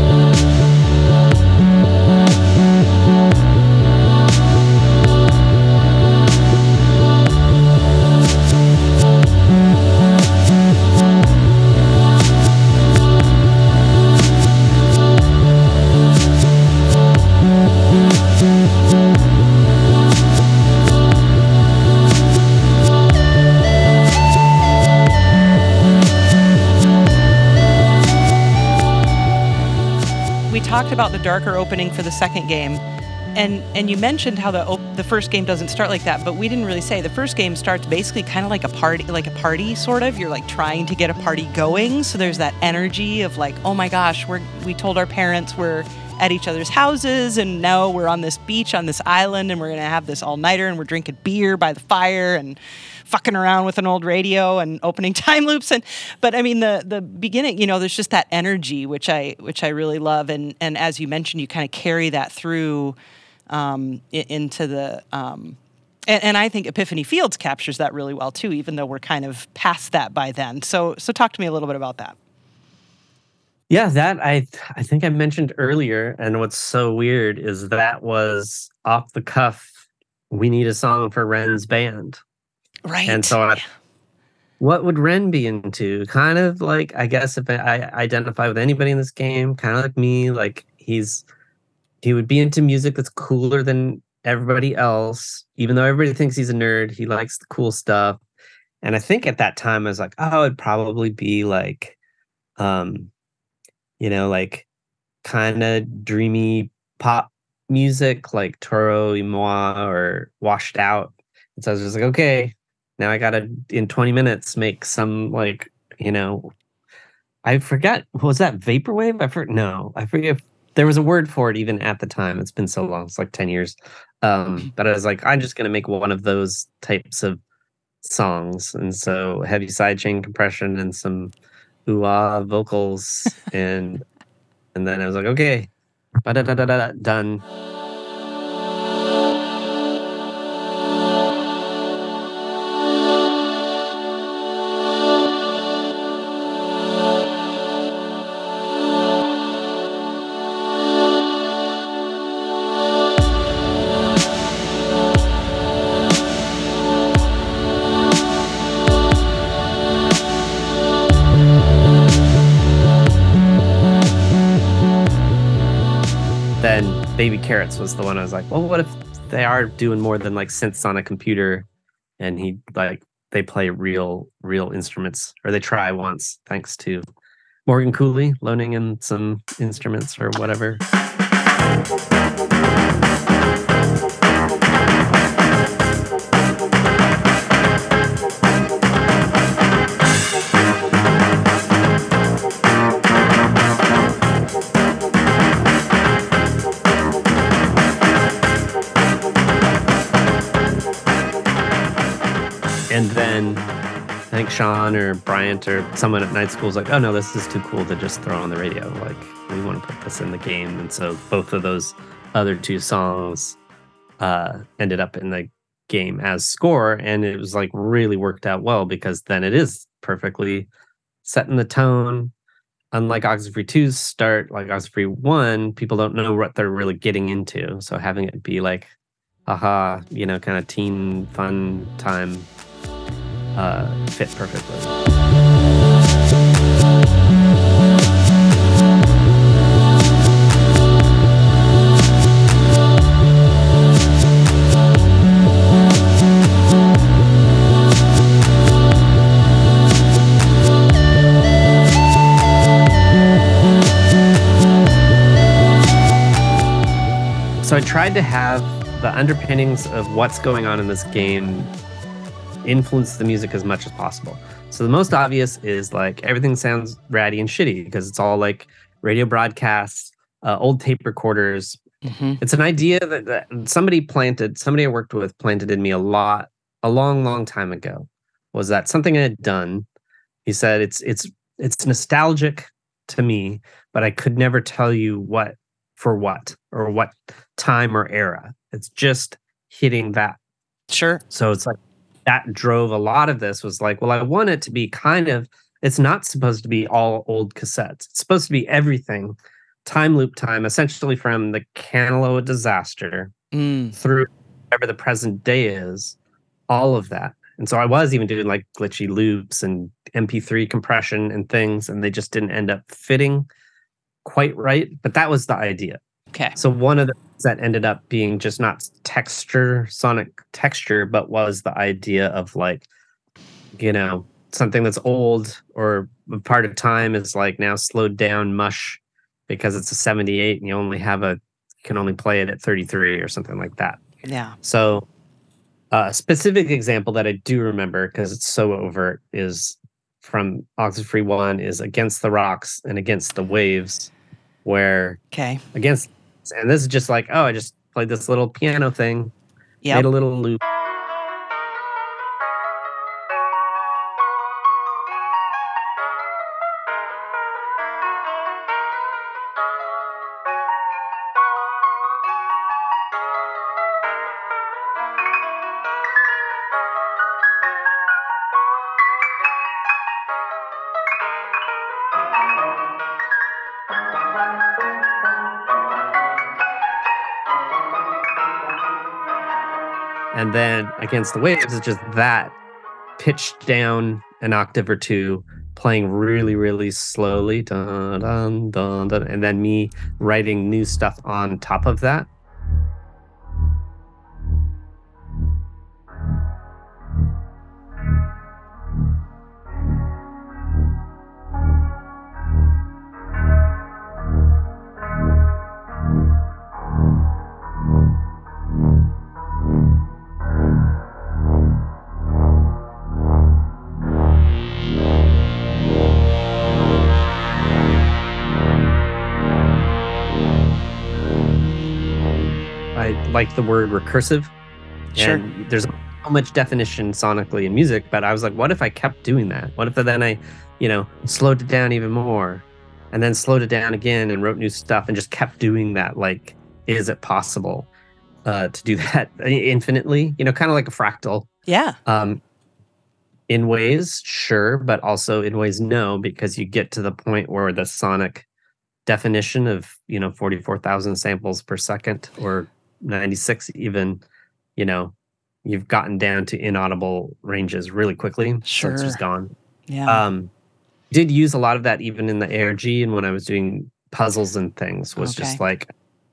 Speaker 1: Darker opening for the second game, and and you mentioned how the op- the first game doesn't start like that, but we didn't really say. The first game starts basically kind of like a party, like a party sort of. You're like trying to get a party going, so there's that energy of like, oh my gosh, we're we told our parents we're at each other's houses and now we're on this beach on this island and we're gonna have this all nighter and we're drinking beer by the fire and fucking around with an old radio and opening time loops and but I mean the the beginning you know there's just that energy which I which I really love and and as you mentioned you kind of carry that through um, into the um, and, and, I think Epiphany Fields captures that really well too, even though we're kind of past that by then. So, so talk to me a little bit about that.
Speaker 2: Yeah, that I I think I mentioned earlier, and what's so weird is that was off the cuff. We need a song for Ren's band,
Speaker 1: right?
Speaker 2: And so, I, what would Ren be into? Kind of like I guess if I identify with anybody in this game, kind of like me, like he's he would be into music that's cooler than everybody else, even though everybody thinks he's a nerd. He likes the cool stuff, and I think at that time I was like, oh, it'd probably be like, um you know, like kind of dreamy pop music like Toro y Moi or Washed Out. And so I was just like, okay, now I gotta in 20 minutes make some like, you know, I forgot was that vaporwave? I forget no, I forget there was a word for it even at the time. It's been so long, it's like 10 years. Um, but I was like, I'm just gonna make one of those types of songs. And so heavy sidechain compression and some ooh vocals and and then I was like, okay, done. Baby Carrots was the one I was like, well, what if they are doing more than like synths on a computer and he like they play real real instruments or they try once thanks to Morgan Kuhli loaning in some instruments or whatever. And then I think Sean or Bryant or someone at night school was like, oh no, this is too cool to just throw on the radio. Like, we want to put this in the game. And so both of those other two songs uh, ended up in the game as score. And it was like really worked out well because then it is perfectly setting the tone. Unlike Oxenfree 2's start, like Oxenfree 1, people don't know what they're really getting into. So having it be like, aha, you know, kind of teen fun time uh, fit perfectly. So I tried to have the underpinnings of what's going on in this game influence the music as much as possible. So the most obvious is like everything sounds ratty and shitty because it's all like radio broadcasts, uh, old tape recorders. Mm-hmm. It's an idea that, that somebody planted, somebody I worked with planted in me a lot, a long, long time ago. Was that something I had done? He said it's it's it's nostalgic to me, but I could never tell you what for what or what time or era. It's just hitting that.
Speaker 1: Sure.
Speaker 2: So it's like that drove a lot of this was like, well, I want it to be kind of, it's not supposed to be all old cassettes. It's supposed to be everything, time loop time, essentially from the Kanaloa disaster mm. through whatever the present day is, all of that. And so I was even doing like glitchy loops and MP3 compression and things, and they just didn't end up fitting quite right. But that was the idea.
Speaker 1: Okay.
Speaker 2: So one of the that ended up being just not texture, sonic texture, but was the idea of like, you know, something that's old or part of time is like now slowed down mush because it's a 78 and you only have a you can only play it at 33 or something like that.
Speaker 1: Yeah.
Speaker 2: So uh, a specific example that I do remember because it's so overt is from Oxenfree 1 is Against the Rocks and Against the Waves where
Speaker 1: Okay.
Speaker 2: against and this is just like oh I just played this little piano thing
Speaker 1: Yeah.
Speaker 2: made a little loop and then against the waves is just that pitched down an octave or two playing really really slowly. Dun, dun, dun, and then me writing new stuff on top of that like the word recursive.
Speaker 1: Sure.
Speaker 2: and there's so much definition sonically in music but i was like what if i kept doing that? What if then i you know slowed it down even more and then slowed it down again and wrote new stuff and just kept doing that? Like is it possible uh, to do that infinitely? You know kind of like a fractal.
Speaker 1: Yeah.
Speaker 2: um, in ways sure but also in ways no because you get to the point where the sonic definition of you know 44000 samples per second or 96 even you know you've gotten down to inaudible ranges really quickly so it's just gone.
Speaker 1: Yeah.
Speaker 2: um did use a lot of that even in the arg and when i was doing puzzles and things was just like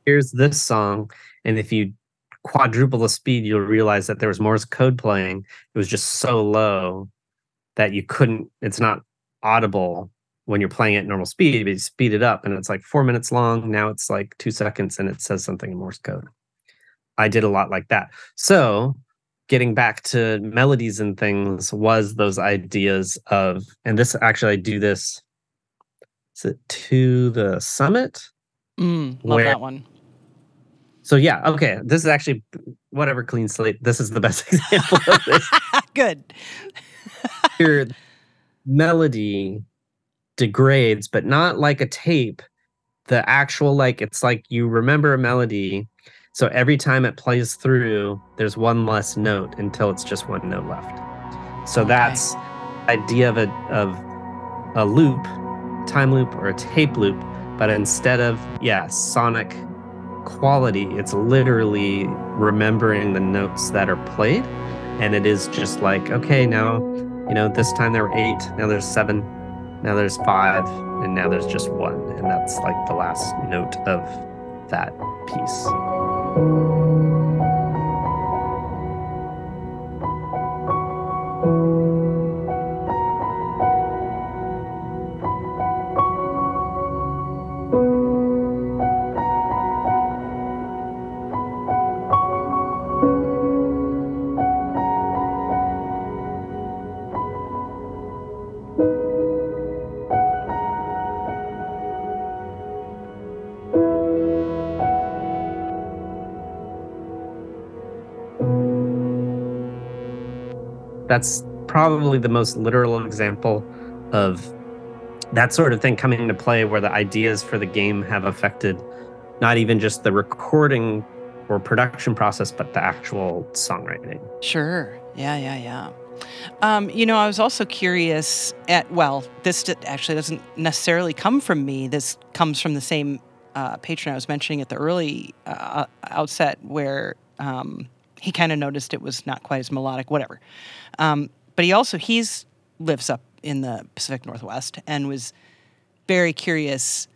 Speaker 2: here's this song and if you quadruple the speed you'll realize that there was morse code playing. It was just so low that you couldn't it's not audible when you're playing at normal speed but you speed it up and it's like four minutes long. Now it's like two seconds and it says something in morse code i did a lot like that so getting back to melodies and things was those ideas of and this actually i do this is it to the summit
Speaker 1: mm, love
Speaker 2: where-
Speaker 1: that one.
Speaker 2: so yeah okay this is actually whatever clean slate this is the best example of this
Speaker 1: Good.
Speaker 2: your melody degrades but not like a tape the actual like it's like you remember a melody so every time it plays through there's one less note until it's just one note left. So
Speaker 1: Okay.
Speaker 2: that's idea of a of a loop time loop or a tape loop but instead of yeah sonic quality it's literally remembering the notes that are played. And it is just like okay now you know this time there were eight now there's seven now there's five and now there's just one. And that's like the last note of that piece Música that's probably the most literal example of that sort of thing coming into play where the ideas for the game have affected not even just the recording or production process but the actual songwriting
Speaker 1: Sure. Yeah, yeah, yeah. Um, you know, I was also curious at, well, this actually doesn't necessarily come from me. This comes from the same uh, patron I was mentioning at the early uh, outset where um, he kind of noticed it was not quite as melodic, whatever. Um, but he also, he's lives up in the Pacific Northwest and was very curious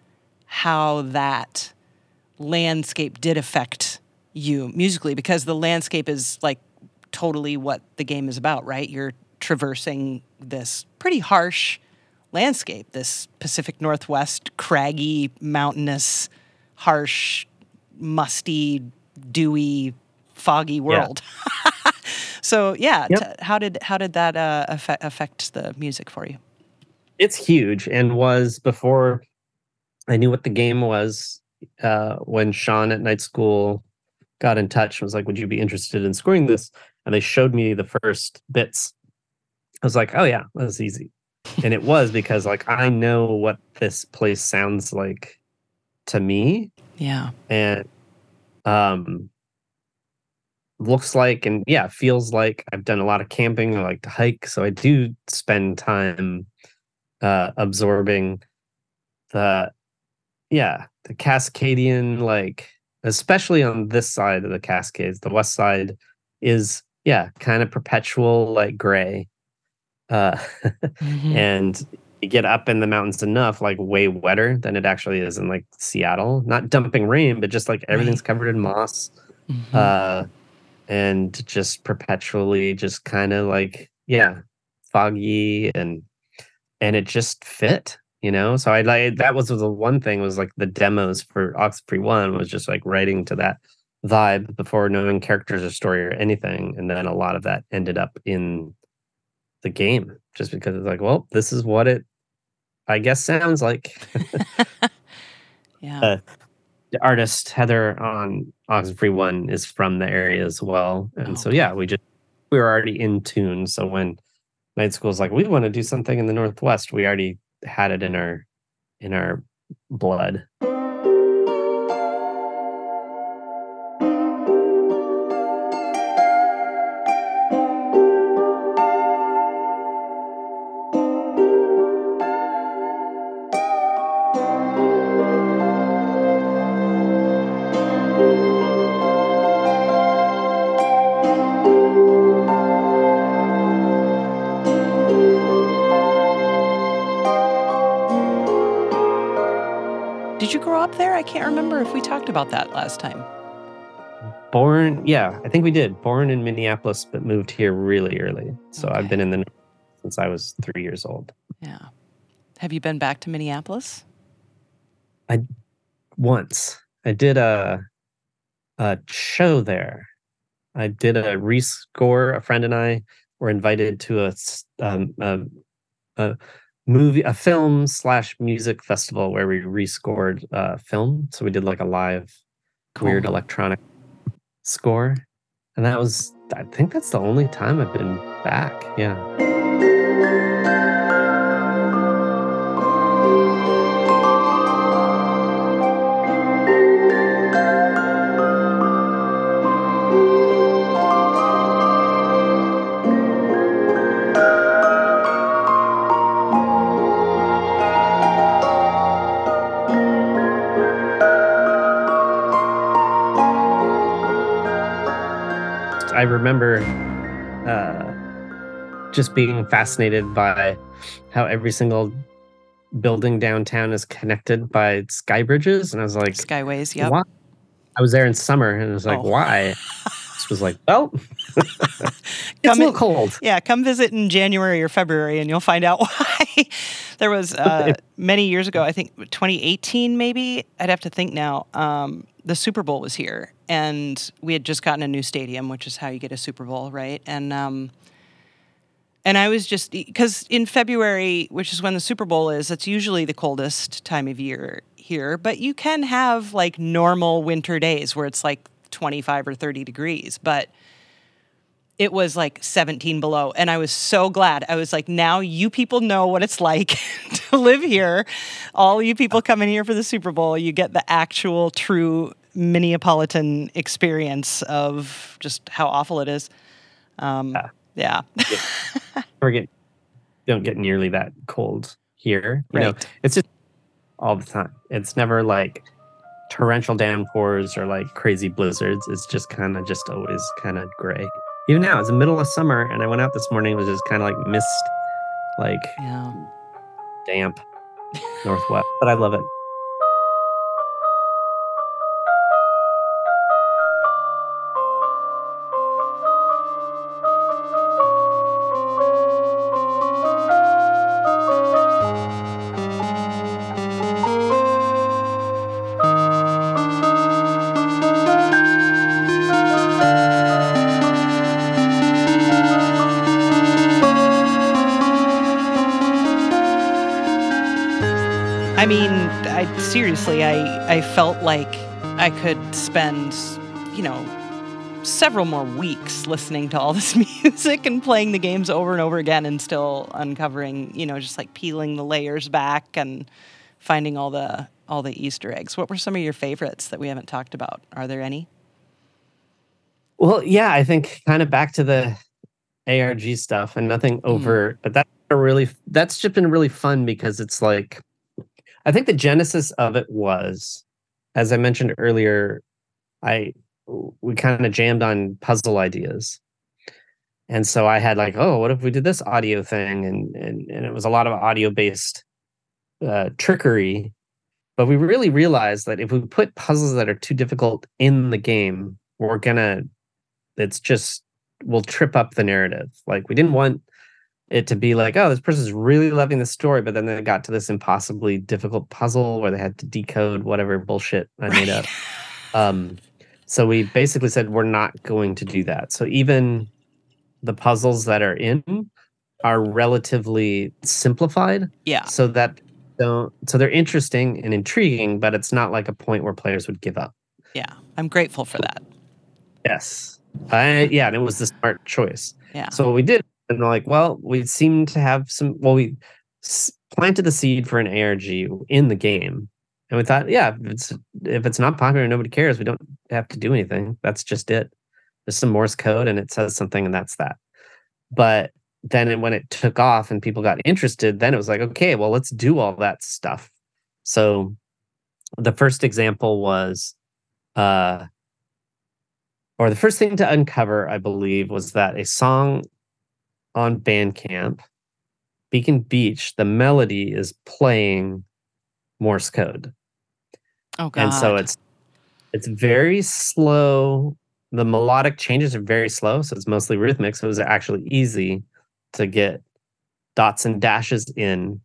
Speaker 1: how that landscape did affect you musically because the landscape is like totally what the game is about, right? You're traversing this pretty harsh landscape, this Pacific Northwest, craggy, mountainous, harsh, musty, dewy, foggy world. Yeah. so yeah, yep. t- how did how did that uh, affect, affect the music for you?
Speaker 2: It's huge and was before I knew what the game was. Uh, when Sean at night school got in touch and was like, "Would you be interested in scoring this?" and they showed me the first bits. I was like, "Oh yeah, that's easy," and it was because like I know what this place sounds like to me.
Speaker 1: Yeah,
Speaker 2: and um looks like and yeah feels like i've done a lot of camping i like to hike so i do spend time uh absorbing the yeah the cascadian like especially on this side of the cascades the west side is yeah kind of perpetual like gray uh mm-hmm. and you get up in the mountains enough like way wetter than it actually is in like seattle not dumping rain but just like everything's covered in moss mm-hmm. uh and just perpetually just kind of like yeah foggy and and it just fit you know? So i like that was the one thing was like the demos for Ox oxenfree one was just like writing to that vibe before knowing characters or story or anything and then a lot of that ended up in the game just because it's like well this is what it i guess sounds like.
Speaker 1: Yeah. Uh,
Speaker 2: the artist Heather on Oxenfree One is from the area as well, and oh, so yeah, we just we were already in tune. So when Night School's like, we want to do something in the Northwest, we already had it in our in our blood.
Speaker 1: About that last time.
Speaker 2: Born, yeah, I think we did. Born in Minneapolis, but moved here really early. So okay. I've been in the since I was three years old.
Speaker 1: Yeah. Have you been back to Minneapolis?
Speaker 2: I once. I did a a show there. I did a rescore. A friend and I were invited to a um, a, a movie a film slash music festival where we rescored uh film. So we did like a live cool. weird electronic score. And that was i think that's the only time i've been back. Yeah I remember uh, just being fascinated by how every single building downtown is connected by sky bridges, and I was like,
Speaker 1: skyways. Yeah.
Speaker 2: I was there in summer, and I was like, oh. why? this was like, well, it's come little cold.
Speaker 1: Yeah, come visit in January or February, and you'll find out why. there was uh, many years ago, I think 2018, maybe. I'd have to think now. Um, the Super Bowl was here, and we had just gotten a new stadium, which is how you get a Super Bowl, right? And um, and I was just because in February, which is when the Super Bowl is, it's usually the coldest time of year here, but you can have like normal winter days where it's like 25 or 30 degrees, but it was like 17 below. And I was so glad. I was like, now you people know what it's like to live here. All you people coming here for the Super Bowl, you get the actual true Minneapolitan experience of just how awful it is. Um, yeah.
Speaker 2: yeah. or get, don't get nearly that cold here. You right. know, it's just all the time. It's never like torrential downpours or like crazy blizzards. It's just kind of just always kind of gray even now, it's the middle of summer, and I went out this morning. It was just kind of like mist, like yeah. damp northwest, but I love it.
Speaker 1: I felt like I could spend, you know, several more weeks listening to all this music and playing the games over and over again and still uncovering, you know, just like peeling the layers back and finding all the all the Easter eggs. What were some of your favorites that we haven't talked about? Are there any?
Speaker 2: Well, yeah, I think kind of back to the ARG stuff and nothing over, mm. but that's a really that's just been really fun because it's like I think the genesis of it was, as I mentioned earlier, I we kind of jammed on puzzle ideas. And so I had like, oh, what if we did this audio thing? And and and it was a lot of audio based uh, trickery. But we really realized that if we put puzzles that are too difficult in the game, we're gonna it's just we'll trip up the narrative. Like we didn't want it to be like, oh, this person's really loving the story, but then they got to this impossibly difficult puzzle where they had to decode whatever bullshit I made up. Um, so we basically said we're not going to do that. So even the puzzles that are in are relatively simplified.
Speaker 1: Yeah.
Speaker 2: So that don't so they're interesting and intriguing, but it's not like a point where players would give up.
Speaker 1: Yeah. I'm grateful for that.
Speaker 2: Yes. I yeah, and it was the smart choice.
Speaker 1: Yeah.
Speaker 2: So what we did, and like, well, we seem to have some. Well, we s- planted the seed for an ARG in the game, and we thought, yeah, if it's if it's not popular, nobody cares. We don't have to do anything. That's just it. There's some Morse code, and it says something, and that's that. But then when it took off and people got interested, then it was like, okay, well, let's do all that stuff. So the first example was uh or the first thing to uncover, I believe, was that a song on Bandcamp, Beacon Beach, the melody is playing Morse code.
Speaker 1: Oh God.
Speaker 2: And so it's it's very slow. The melodic changes are very slow, so it's mostly rhythmic. So it was actually easy to get dots and dashes in.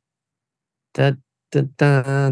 Speaker 2: Da, da, da,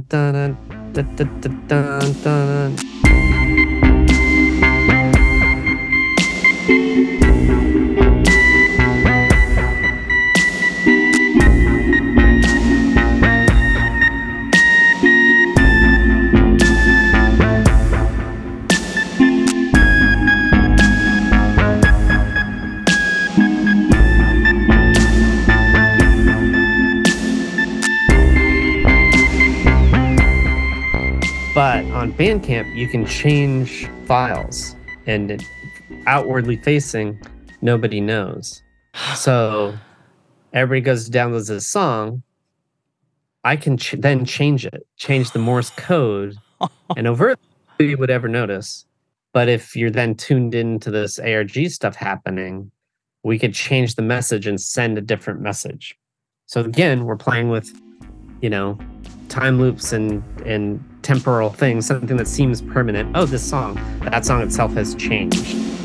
Speaker 2: But on Bandcamp, you can change files and outwardly facing, nobody knows. So everybody goes downloads this song. I can ch- then change it, change the Morse code, and overtly you would ever notice. But if you're then tuned into this ARG stuff happening, we could change the message and send a different message. So again, we're playing with, you know, time loops and and temporal things, something that seems permanent. Oh, this song, that song itself has changed.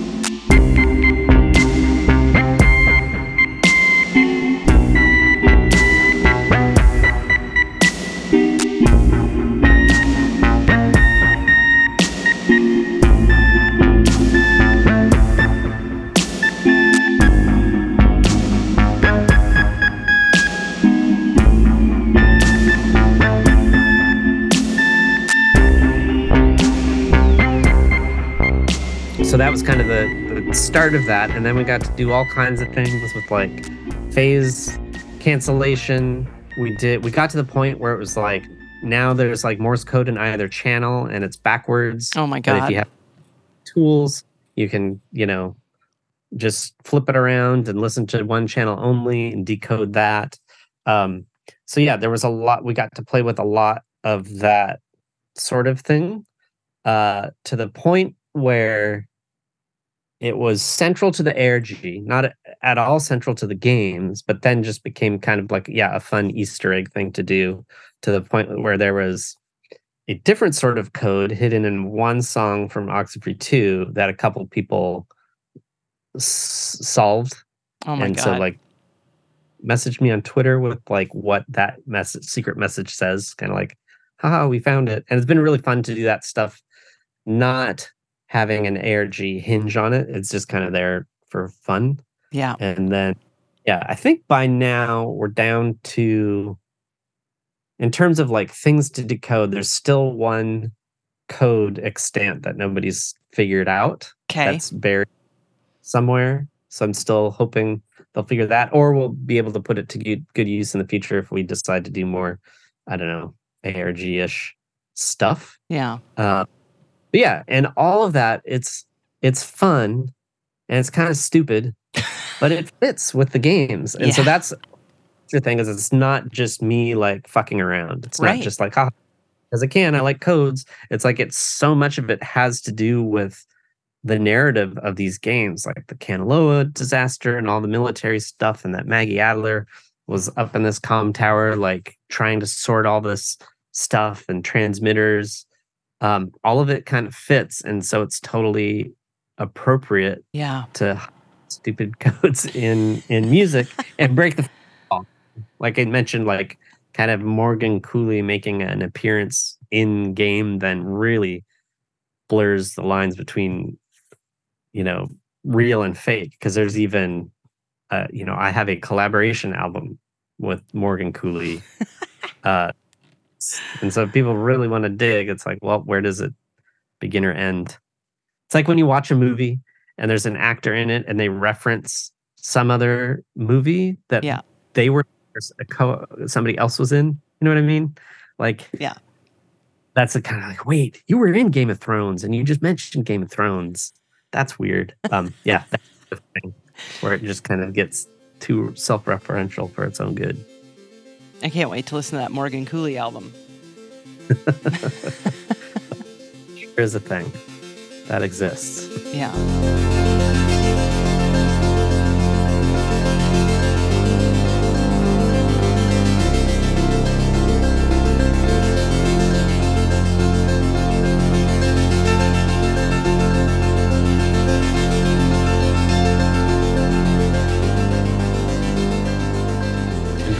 Speaker 2: Start of that and then we got to do all kinds of things with like phase cancellation. We did we got to the point where it was like now there's like morse code in either channel and it's backwards.
Speaker 1: Oh my
Speaker 2: but if you have tools you can you know just flip it around and listen to one channel only and decode that. Um so yeah there was a lot we got to play with a lot of that sort of thing uh to the point where it was central to the ARG, not at all central to the games, but then just became kind of like, yeah, a fun Easter egg thing to do to the point where there was a different sort of code hidden in one song from Oxenfree 2 that a couple people s- solved.
Speaker 1: oh my
Speaker 2: and
Speaker 1: god.
Speaker 2: so, like, message me on Twitter with like what that message, secret message says, kind of like, haha, we found it. And it's been really fun to do that stuff, not having an ARG hinge on it. It's just kind of there for fun.
Speaker 1: yeah.
Speaker 2: And then, yeah, I think by now we're down to in terms of like things to decode, there's still one code extant that nobody's figured out.
Speaker 1: Okay.
Speaker 2: That's buried somewhere. So I'm still hoping they'll figure that, or we'll be able to put it to good, use in the future if we decide to do more, I don't know, ARG ish stuff.
Speaker 1: Yeah.
Speaker 2: Uh, but yeah, and all of that, it's it's fun and it's kind of stupid, but it fits with the games. And so that's the thing is it's not just me like fucking around. It's
Speaker 1: Right.
Speaker 2: not just like, ah, as I can, I like codes. It's like it's so much of it has to do with the narrative of these games, like the Kanaloa disaster and all the military stuff, and that Maggie Adler was up in this comm tower, like trying to sort all this stuff and transmitters. Um, all of it kind of fits, and so it's totally appropriate
Speaker 1: Yeah.
Speaker 2: to stupid codes in in music and break the like I mentioned, like kind of Morgan Kuhli making an appearance in game, then really blurs the lines between you know real and fake because there's even uh, you know I have a collaboration album with Morgan Kuhli. uh, and so if people really want to dig, it's like, well, where does it begin or end? It's like when you watch a movie and there's an actor in it and they reference some other movie that
Speaker 1: Yeah.
Speaker 2: they were co- somebody else was in. You know what I mean? Like,
Speaker 1: Yeah.
Speaker 2: that's a kind of like, wait, you were in Game of Thrones and you just mentioned Game of Thrones. That's weird. Um, yeah, that's the thing where it just kind of gets too self-referential for its own good.
Speaker 1: I can't wait to listen to that Morgan Kuhli album.
Speaker 2: Here's a thing that exists.
Speaker 1: Yeah.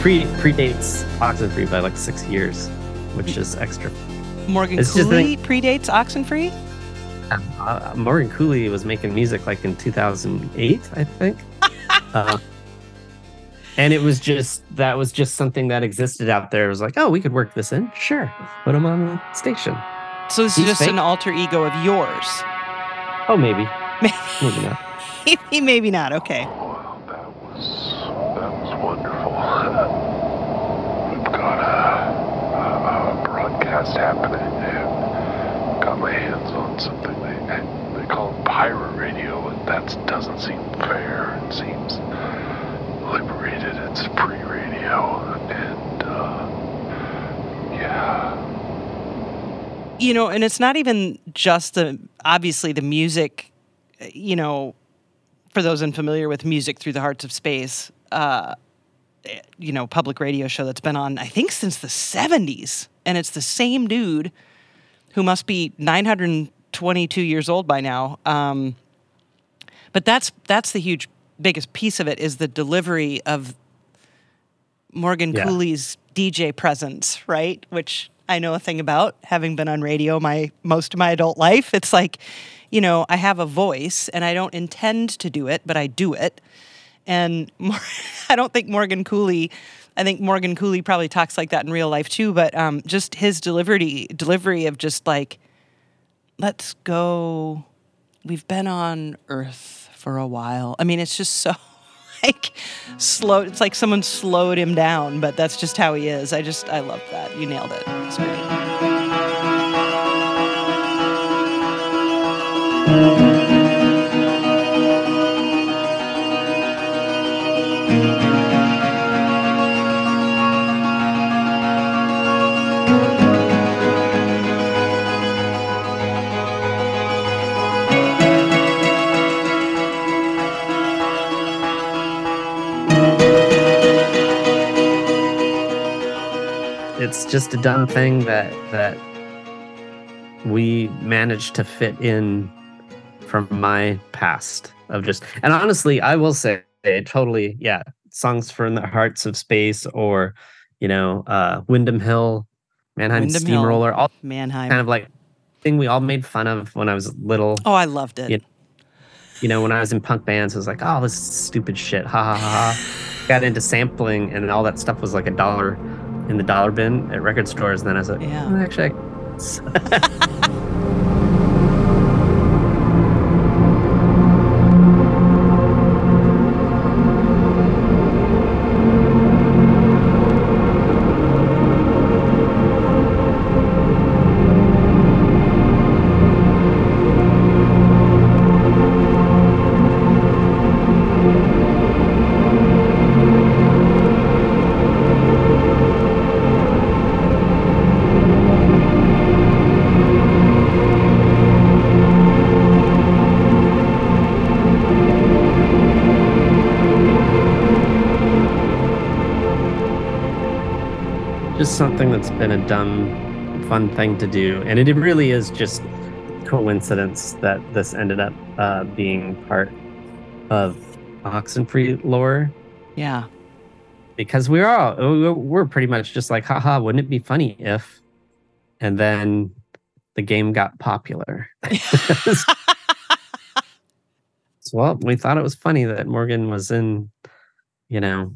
Speaker 2: Pre predates Oxenfree by like six years, which is extra.
Speaker 1: Morgan
Speaker 2: It's just
Speaker 1: Kuhli predates Oxenfree?
Speaker 2: Uh, Morgan Kuhli was making music like in 2008, I think. uh, and it was just that was just something that existed out there. It was like, oh, we could work this in. Sure, put him on the station.
Speaker 1: So this is just
Speaker 2: fake.
Speaker 1: an alter ego of yours.
Speaker 2: Oh, maybe,
Speaker 1: Maybe,
Speaker 2: maybe not.
Speaker 1: maybe not. Okay.
Speaker 3: Well, that was that was wonderful. We've got a, a, a broadcast happening. And got my hands on something they they call pirate radio, and that doesn't seem fair. It seems liberated. It's pre-radio, and uh, yeah.
Speaker 1: you know and it's not even just the obviously the music you know for those unfamiliar with music through the hearts of space uh you know public radio show that's been on i think since the 70s and it's the same dude who must be 922 years old by now um but that's that's the huge biggest piece of it is the delivery of Morgan
Speaker 2: Yeah.
Speaker 1: Kuhli's DJ presence, right? Which I know a thing about, having been on radio my most of my adult life. It's like, you know, I have a voice and I don't intend to do it, but I do it. And Mor- I don't think Morgan Kuhli, I think Morgan Kuhli probably talks like that in real life too, but um, just his delivery delivery of just like, let's go. We've been on Earth for a while. I mean, it's just so like slow. It's like someone slowed him down, but that's just how he is. I just, I love that. You nailed it. It's great.
Speaker 2: Just a dumb thing that that we managed to fit in from my past of just and honestly i will say it totally yeah songs from the hearts of space or you know uh windham hill mannheim
Speaker 1: Windham Hill.
Speaker 2: steamroller all
Speaker 1: Mannheim.
Speaker 2: kind of like thing we all made fun of when i was little
Speaker 1: oh, I loved it.
Speaker 2: Yeah. you know when i was in punk bands it was like oh this is stupid shit ha ha ha ha got into sampling and all that stuff was like a dollar in the dollar bin at record stores. And then I was like,
Speaker 1: Yeah.
Speaker 2: "Oh, actually, I something that's been a dumb, fun thing to do. And it really is just coincidence that this ended up uh, being part of Oxenfree lore
Speaker 1: Yeah.
Speaker 2: because we are all we're- we're pretty much just like, haha, wouldn't it be funny if? And then the game got popular. So, well, we thought it was funny that Morgan was in, you know,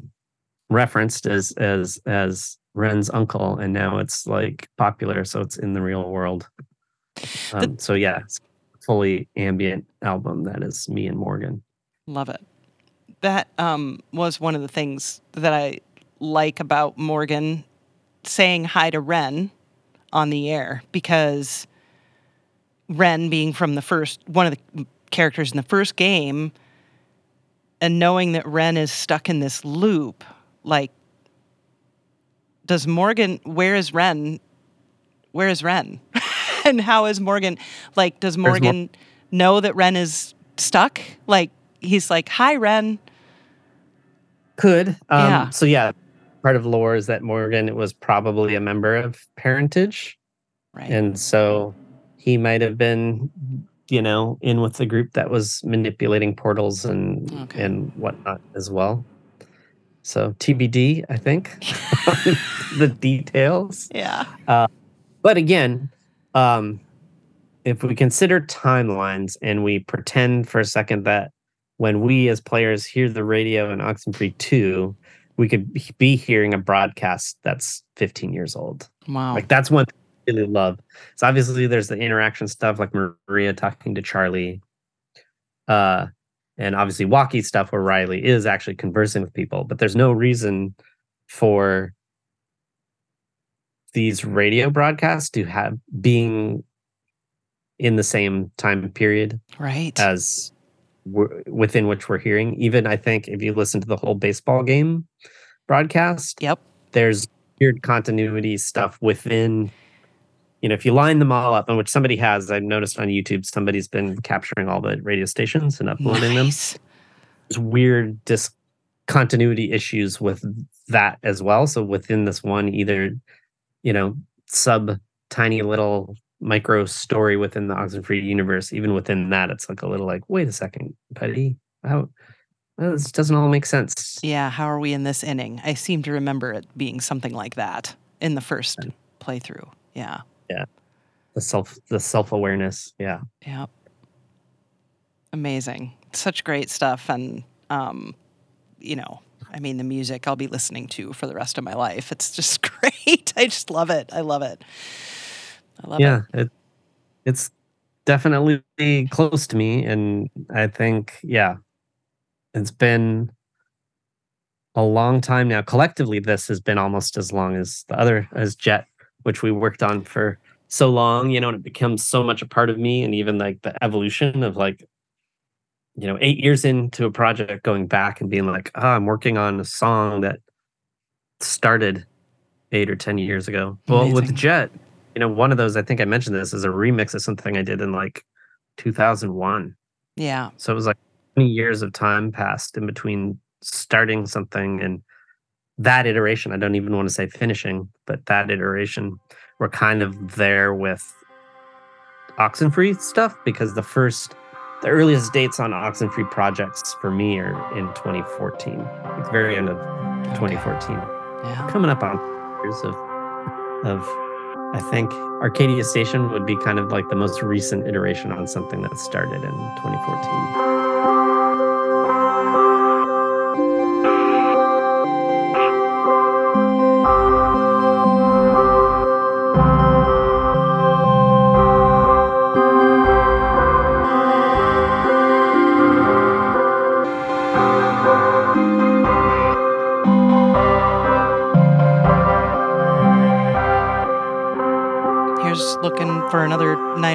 Speaker 2: referenced as as as Ren's uncle, and now it's like popular, so it's in the real world. Um, so yeah, it's a fully ambient album that is me and Morgan.
Speaker 1: Love it. That um, was one of the things that I like about Morgan saying hi to Ren on the air because Ren being from the first one of the characters in the first game and knowing that Ren is stuck in this loop, like does Morgan where is Ren? Where is Ren? and how is Morgan like does
Speaker 2: Mor-
Speaker 1: Morgan know that Ren is stuck? Like he's like, "Hi Ren."
Speaker 2: Could um,
Speaker 1: Yeah.
Speaker 2: So yeah, part of lore is that Morgan was probably a member of parentage.
Speaker 1: Right.
Speaker 2: and so he might have been you know in with the group that was manipulating portals and
Speaker 1: Okay.
Speaker 2: and whatnot as well so tbd i think the details
Speaker 1: yeah.
Speaker 2: but again um if we consider timelines and we pretend for a second that when we as players hear the radio in oxenfree 2 we could be hearing a broadcast that's 15 years old
Speaker 1: Wow.
Speaker 2: like that's one thing I really love. So obviously there's the interaction stuff like Maria talking to Charlie. Uh and obviously walkie stuff where Riley is actually conversing with people, but there's no reason for these radio broadcasts to have being in the same time period
Speaker 1: right.
Speaker 2: as we're, within which we're hearing. Even I think if you listen to the whole baseball game broadcast,
Speaker 1: yep.
Speaker 2: there's weird continuity stuff within you know if you line them all up and which somebody has i've noticed on youtube somebody's been capturing all the radio stations and uploading them there's weird discontinuity issues with that as well so within this one either you know sub tiny little micro story within the oxenfree universe even within that it's like a little like wait a second buddy how this doesn't all make sense
Speaker 1: Yeah. How are we in this inning? I seem to remember it being something like that in the first playthrough. Yeah.
Speaker 2: The self the self-awareness yeah
Speaker 1: Yeah. Amazing. Such great stuff. And, um, you know, I mean, the music I'll be listening to for the rest of my life. It's just great. I just love it. I love it. I love it.
Speaker 2: yeah it, it's definitely close to me and i think yeah it's been a long time now collectively this has been almost as long as the other as jett which we worked on for so long you know and it becomes so much a part of me and even like the evolution of like you know eight years into a project going back and being like oh i'm working on a song that started eight or ten years ago. Well with jett you know one of those i think i mentioned this is a remix of something i did in like 2001
Speaker 1: Yeah.
Speaker 2: so it was like 20 years of time passed in between starting something and that iteration. I don't even want to say finishing, but that iteration, we're kind of there with Oxenfree stuff because the first, the earliest dates on Oxenfree projects for me are in 2014, like very end of 2014
Speaker 1: Yeah.
Speaker 2: coming up on years of of I think Arcadia Station would be kind of like the most recent iteration on something that started in 2014.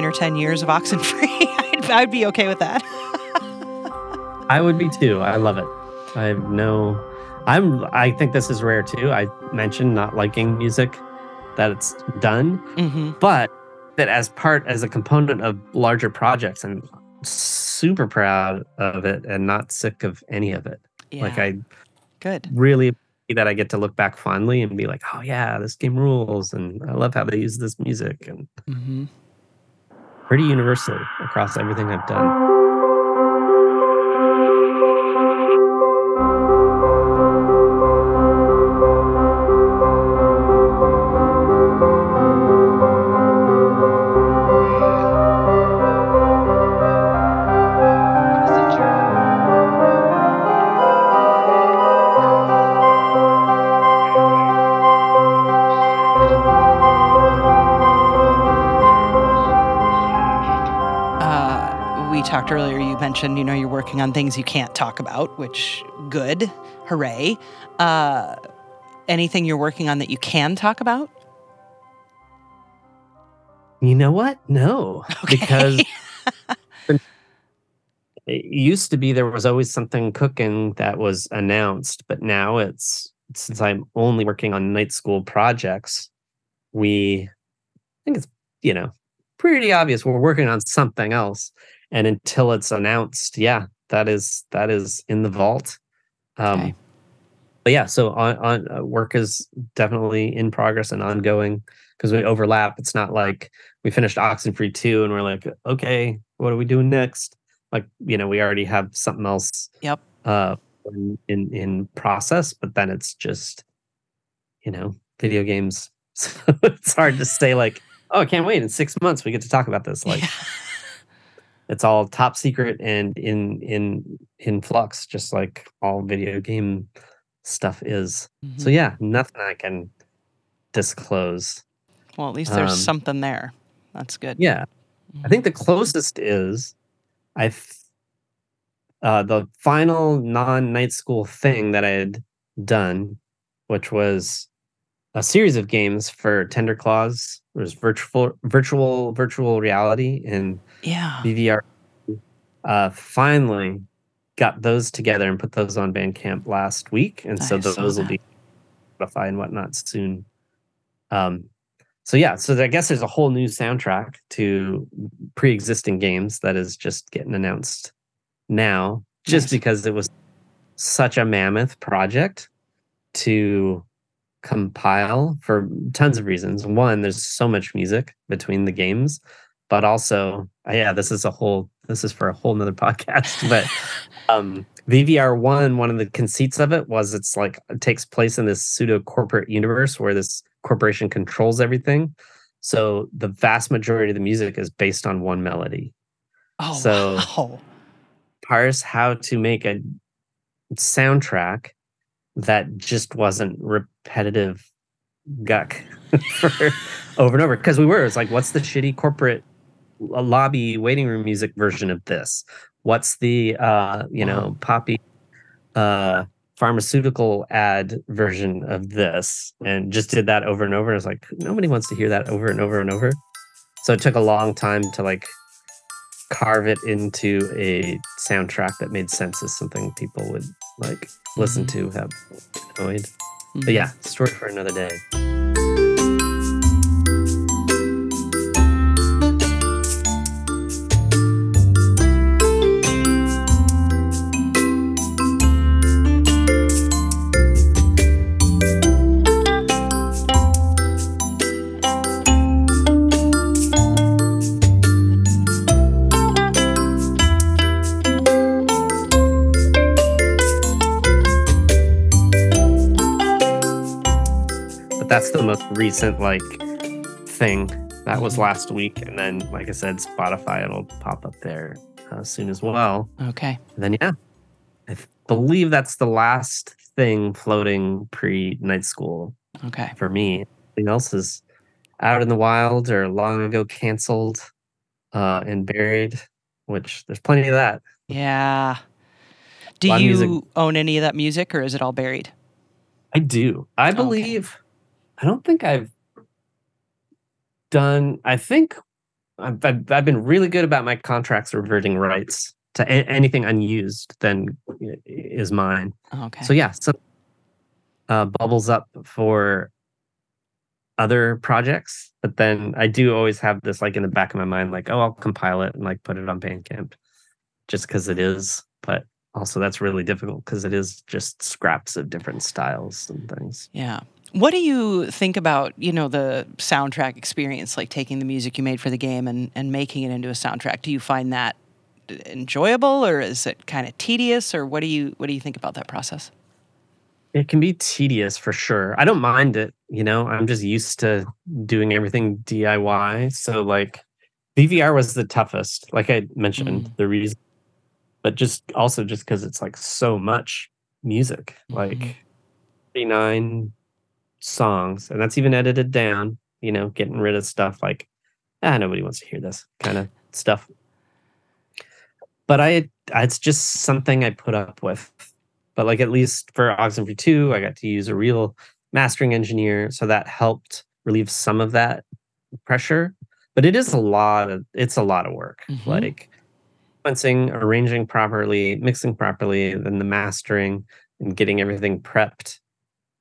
Speaker 1: Or 10 years of Oxenfree, I'd, I'd be okay with that.
Speaker 2: I would be too. I love it. I have no. I'm. I think this is rare too. I mentioned not liking music that it's done,
Speaker 1: hmm
Speaker 2: but that as part as a component of larger projects, I'm super proud of it and not sick of any of it.
Speaker 1: Yeah.
Speaker 2: Like I
Speaker 1: Good.
Speaker 2: really that I get to look back fondly and be like, oh yeah, this game rules, and I love how they use this music, and
Speaker 1: hmm
Speaker 2: pretty universally across everything I've done.
Speaker 1: Talked earlier, you mentioned, you know, you're working on things you can't talk about, which good. Hooray. Uh, anything you're working on that you can talk about?
Speaker 2: You know what? No,
Speaker 1: Okay.
Speaker 2: because it used to be there was always something cooking that was announced, but now it's since I'm only working on night school projects, we I think it's you know pretty obvious we're working on something else, and until it's announced, yeah, that is that is in the vault. Um,
Speaker 1: Okay.
Speaker 2: But yeah, so on, on uh, work is definitely in progress and ongoing because we overlap. It's not like we finished Oxenfree 2 and we're like, okay, what are we doing next? Like, you know, we already have something else
Speaker 1: Yep.
Speaker 2: uh in in, in process, but then it's just, you know, video games. So it's hard to say like, oh, I can't wait. In six months we get to talk about this. Like
Speaker 1: Yeah.
Speaker 2: it's all top secret and in in in flux, just like all video game stuff is. So
Speaker 1: Mhm.
Speaker 2: yeah, nothing I can disclose.
Speaker 1: Well, at least there's
Speaker 2: um,
Speaker 1: something there. That's good.
Speaker 2: Yeah. I think the closest is I uh the final non night school thing that I had done, which was a series of games for Tender Claws. It was virtual virtual virtual reality and
Speaker 1: Yeah.
Speaker 2: VVR. Uh finally got those together and put those on Bandcamp last week. And so
Speaker 1: I saw
Speaker 2: those will be Spotify and whatnot soon. Um so yeah, so I guess there's a whole new soundtrack to pre-existing games that is just getting announced now, just
Speaker 1: Nice.
Speaker 2: because it was such a mammoth project to compile for tons of reasons. One, there's so much music between the games, but also, yeah, this is a whole this is for a whole nother podcast. But um VVR one, one of the conceits of it was it's like it takes place in this pseudo corporate universe where this corporation controls everything. So the vast majority of the music is based on one melody.
Speaker 1: Oh,
Speaker 2: so-
Speaker 1: wow.
Speaker 2: Parse how to make a soundtrack that just wasn't repetitive guck for over and over. Because we were, it's like, what's the shitty corporate uh, lobby waiting room music version of this? What's the uh, you know, poppy uh pharmaceutical ad version of this and just did that over and over. And It's like nobody wants to hear that over and over and over. So it took a long time to like carve it into a soundtrack that made sense as something people would like listen
Speaker 1: Mhm.
Speaker 2: to have annoyed.
Speaker 1: Mhm.
Speaker 2: But yeah, story for another day. That's the most recent like thing. That was last week, and then like I said, Spotify it'll pop up there uh, soon as well.
Speaker 1: Okay.
Speaker 2: And then yeah, I th- believe that's the last thing floating pre night school
Speaker 1: Okay.
Speaker 2: for me. Everything else is out in the wild or long ago canceled uh, and buried. Which there's plenty of that.
Speaker 1: Yeah. Do you own any of that music or is it all buried?
Speaker 2: I do. I
Speaker 1: Okay.
Speaker 2: I don't think I've done. I think I've, I've, I've been really good about my contracts reverting rights to a- anything unused. Then is mine.
Speaker 1: Okay.
Speaker 2: So yeah, so uh, bubbles up for other projects, but then I do always have this like in the back of my mind, like, oh, I'll compile it and like put it on Bandcamp, just because it is. But also, that's really difficult because it is just scraps of different styles and things.
Speaker 1: Yeah. What do you think about, you know, the soundtrack experience, like taking the music you made for the game and, and making it into a soundtrack? Do you find that enjoyable or is it kind of tedious or what do you what do you think about that process?
Speaker 2: It can be tedious for sure. I don't mind it, you know. I'm just used to doing everything DIY. So like VVR was the toughest, like I mentioned,
Speaker 1: Mm.
Speaker 2: the reason but just also just because it's like so much music, like 39 songs, and that's even edited down, you know, getting rid of stuff like ah, nobody wants to hear this kind of stuff. But I it's just something I put up with. But like at least for Oxenfree 2, I got to use a real mastering engineer. So that helped relieve some of that pressure. But it is a lot of it's a lot of work.
Speaker 1: Mhm.
Speaker 2: Like sequencing, arranging properly, mixing properly, then the mastering and getting everything prepped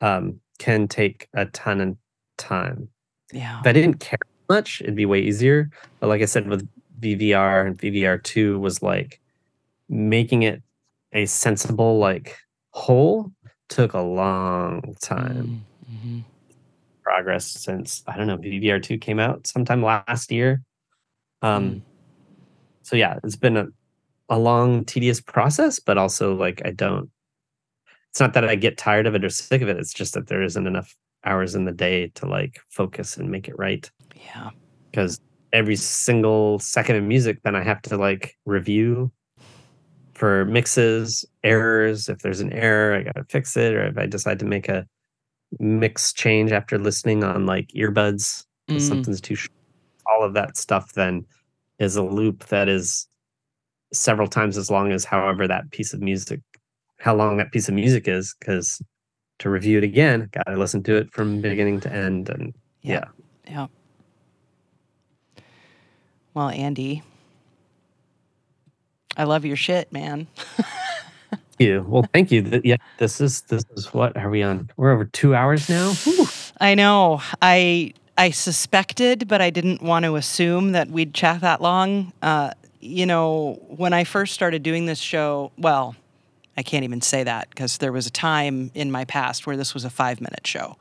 Speaker 2: um, can take a ton of time.
Speaker 1: Yeah.
Speaker 2: If I didn't care much, it'd be way easier. But like I said, with VVR and VVR two was like making it a sensible like whole took a long time.
Speaker 1: Mhm.
Speaker 2: Progress since I don't know VVR two came out sometime last year. Um,
Speaker 1: Mm.
Speaker 2: so yeah, it's been a a long tedious process, but also like I don't. It's not that I get tired of it or sick of it. It's just that there isn't enough hours in the day to like focus and make it right.
Speaker 1: Yeah.
Speaker 2: because every single second of music then i have to like review for mixes errors if there's an error i gotta fix it or if i decide to make a mix change after listening on like earbuds
Speaker 1: Mm.
Speaker 2: something's too short all of that stuff then is a loop that is several times as long as however that piece of music how long that piece of music is because to review it again gotta listen to it from beginning to end and
Speaker 1: Yeah. Yeah. Well, Andy, I love your shit, man.
Speaker 2: you. Well, thank you. Yeah, this is this is what are we on? We're over two hours now. Whew.
Speaker 1: I know. I I suspected, but I didn't want to assume that we'd chat that long. Uh, you know, when I first started doing this show, well, I can't even say that because there was a time in my past where this was a five minute show.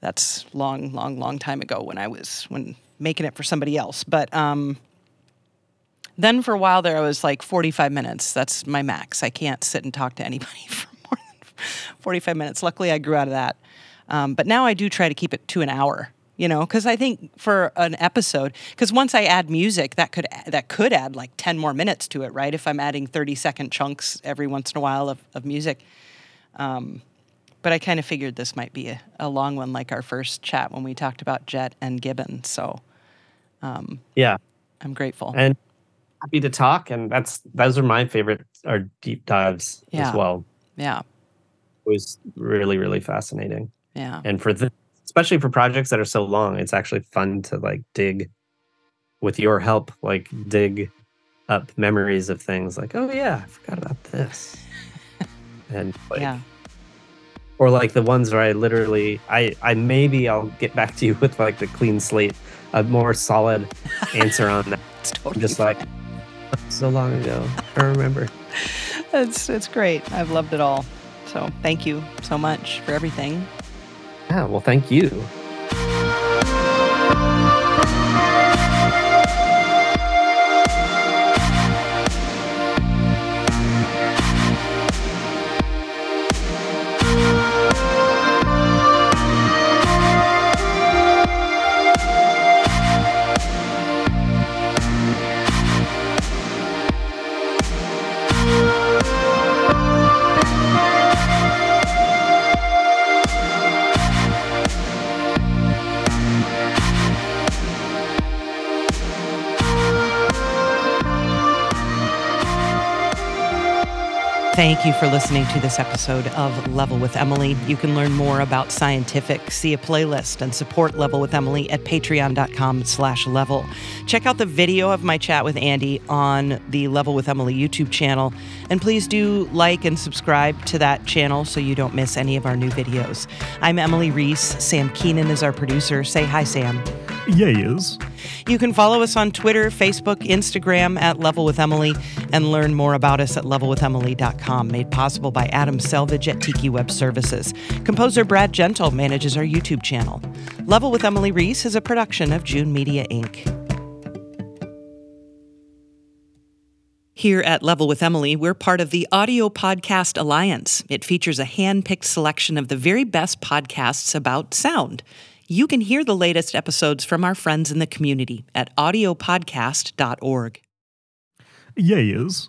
Speaker 1: That's long, long, long time ago when I was when making it for somebody else. But um, then for a while there, I was like 45 minutes. That's my max. I can't sit and talk to anybody for more than 45 minutes. Luckily, I grew out of that. Um, but now I do try to keep it to an hour. You know, because I think for an episode, because once I add music, that could that could add like 10 more minutes to it, right? If I'm adding 30 second chunks every once in a while of, of music. Um, but I kind of figured this might be a, a long one, like our first chat when we talked about Jett and Gibbon. So um,
Speaker 2: Yeah,
Speaker 1: I'm grateful.
Speaker 2: and happy to talk. And that's those are my favorite are deep dives
Speaker 1: Yeah.
Speaker 2: as well.
Speaker 1: yeah,
Speaker 2: It was really really fascinating.
Speaker 1: yeah,
Speaker 2: And for the especially for projects that are so long, it's actually fun to like dig with your help, like dig up memories of things. Like, oh yeah, I forgot about this. and like,
Speaker 1: yeah.
Speaker 2: or like the ones where I literally I I maybe I'll get back to you with like the clean slate, a more solid answer on that.
Speaker 1: It's totally
Speaker 2: Just like oh, so long ago, I remember.
Speaker 1: it's it's great. I've loved it all. So thank you so much for everything.
Speaker 2: Yeah, well, thank you.
Speaker 1: Thank you for listening to this episode of Level with Emily. You can learn more about Scientific, see a playlist, and support Level with Emily at patreon.com slash level. Check out the video of my chat with Andy on the Level with Emily YouTube channel. And please do like and subscribe to that channel so you don't miss any of our new videos. I'm Emily Reese. Sam Keenan is our producer. Say hi, Sam.
Speaker 4: Yes.
Speaker 1: You can follow us on Twitter, Facebook, Instagram at Level with Emily, and learn more about us at levelwithemily.com. Made possible by Adam Selvage at Tiki Web Services. Composer Brad Gentle manages our YouTube channel. Level with Emily Reese is a production of June Media Inc. Here at Level with Emily, we're part of the Audio Podcast Alliance. It features a hand picked selection of the very best podcasts about sound. You can hear the latest episodes from our friends in the community at audiopodcast.org.
Speaker 4: Yes.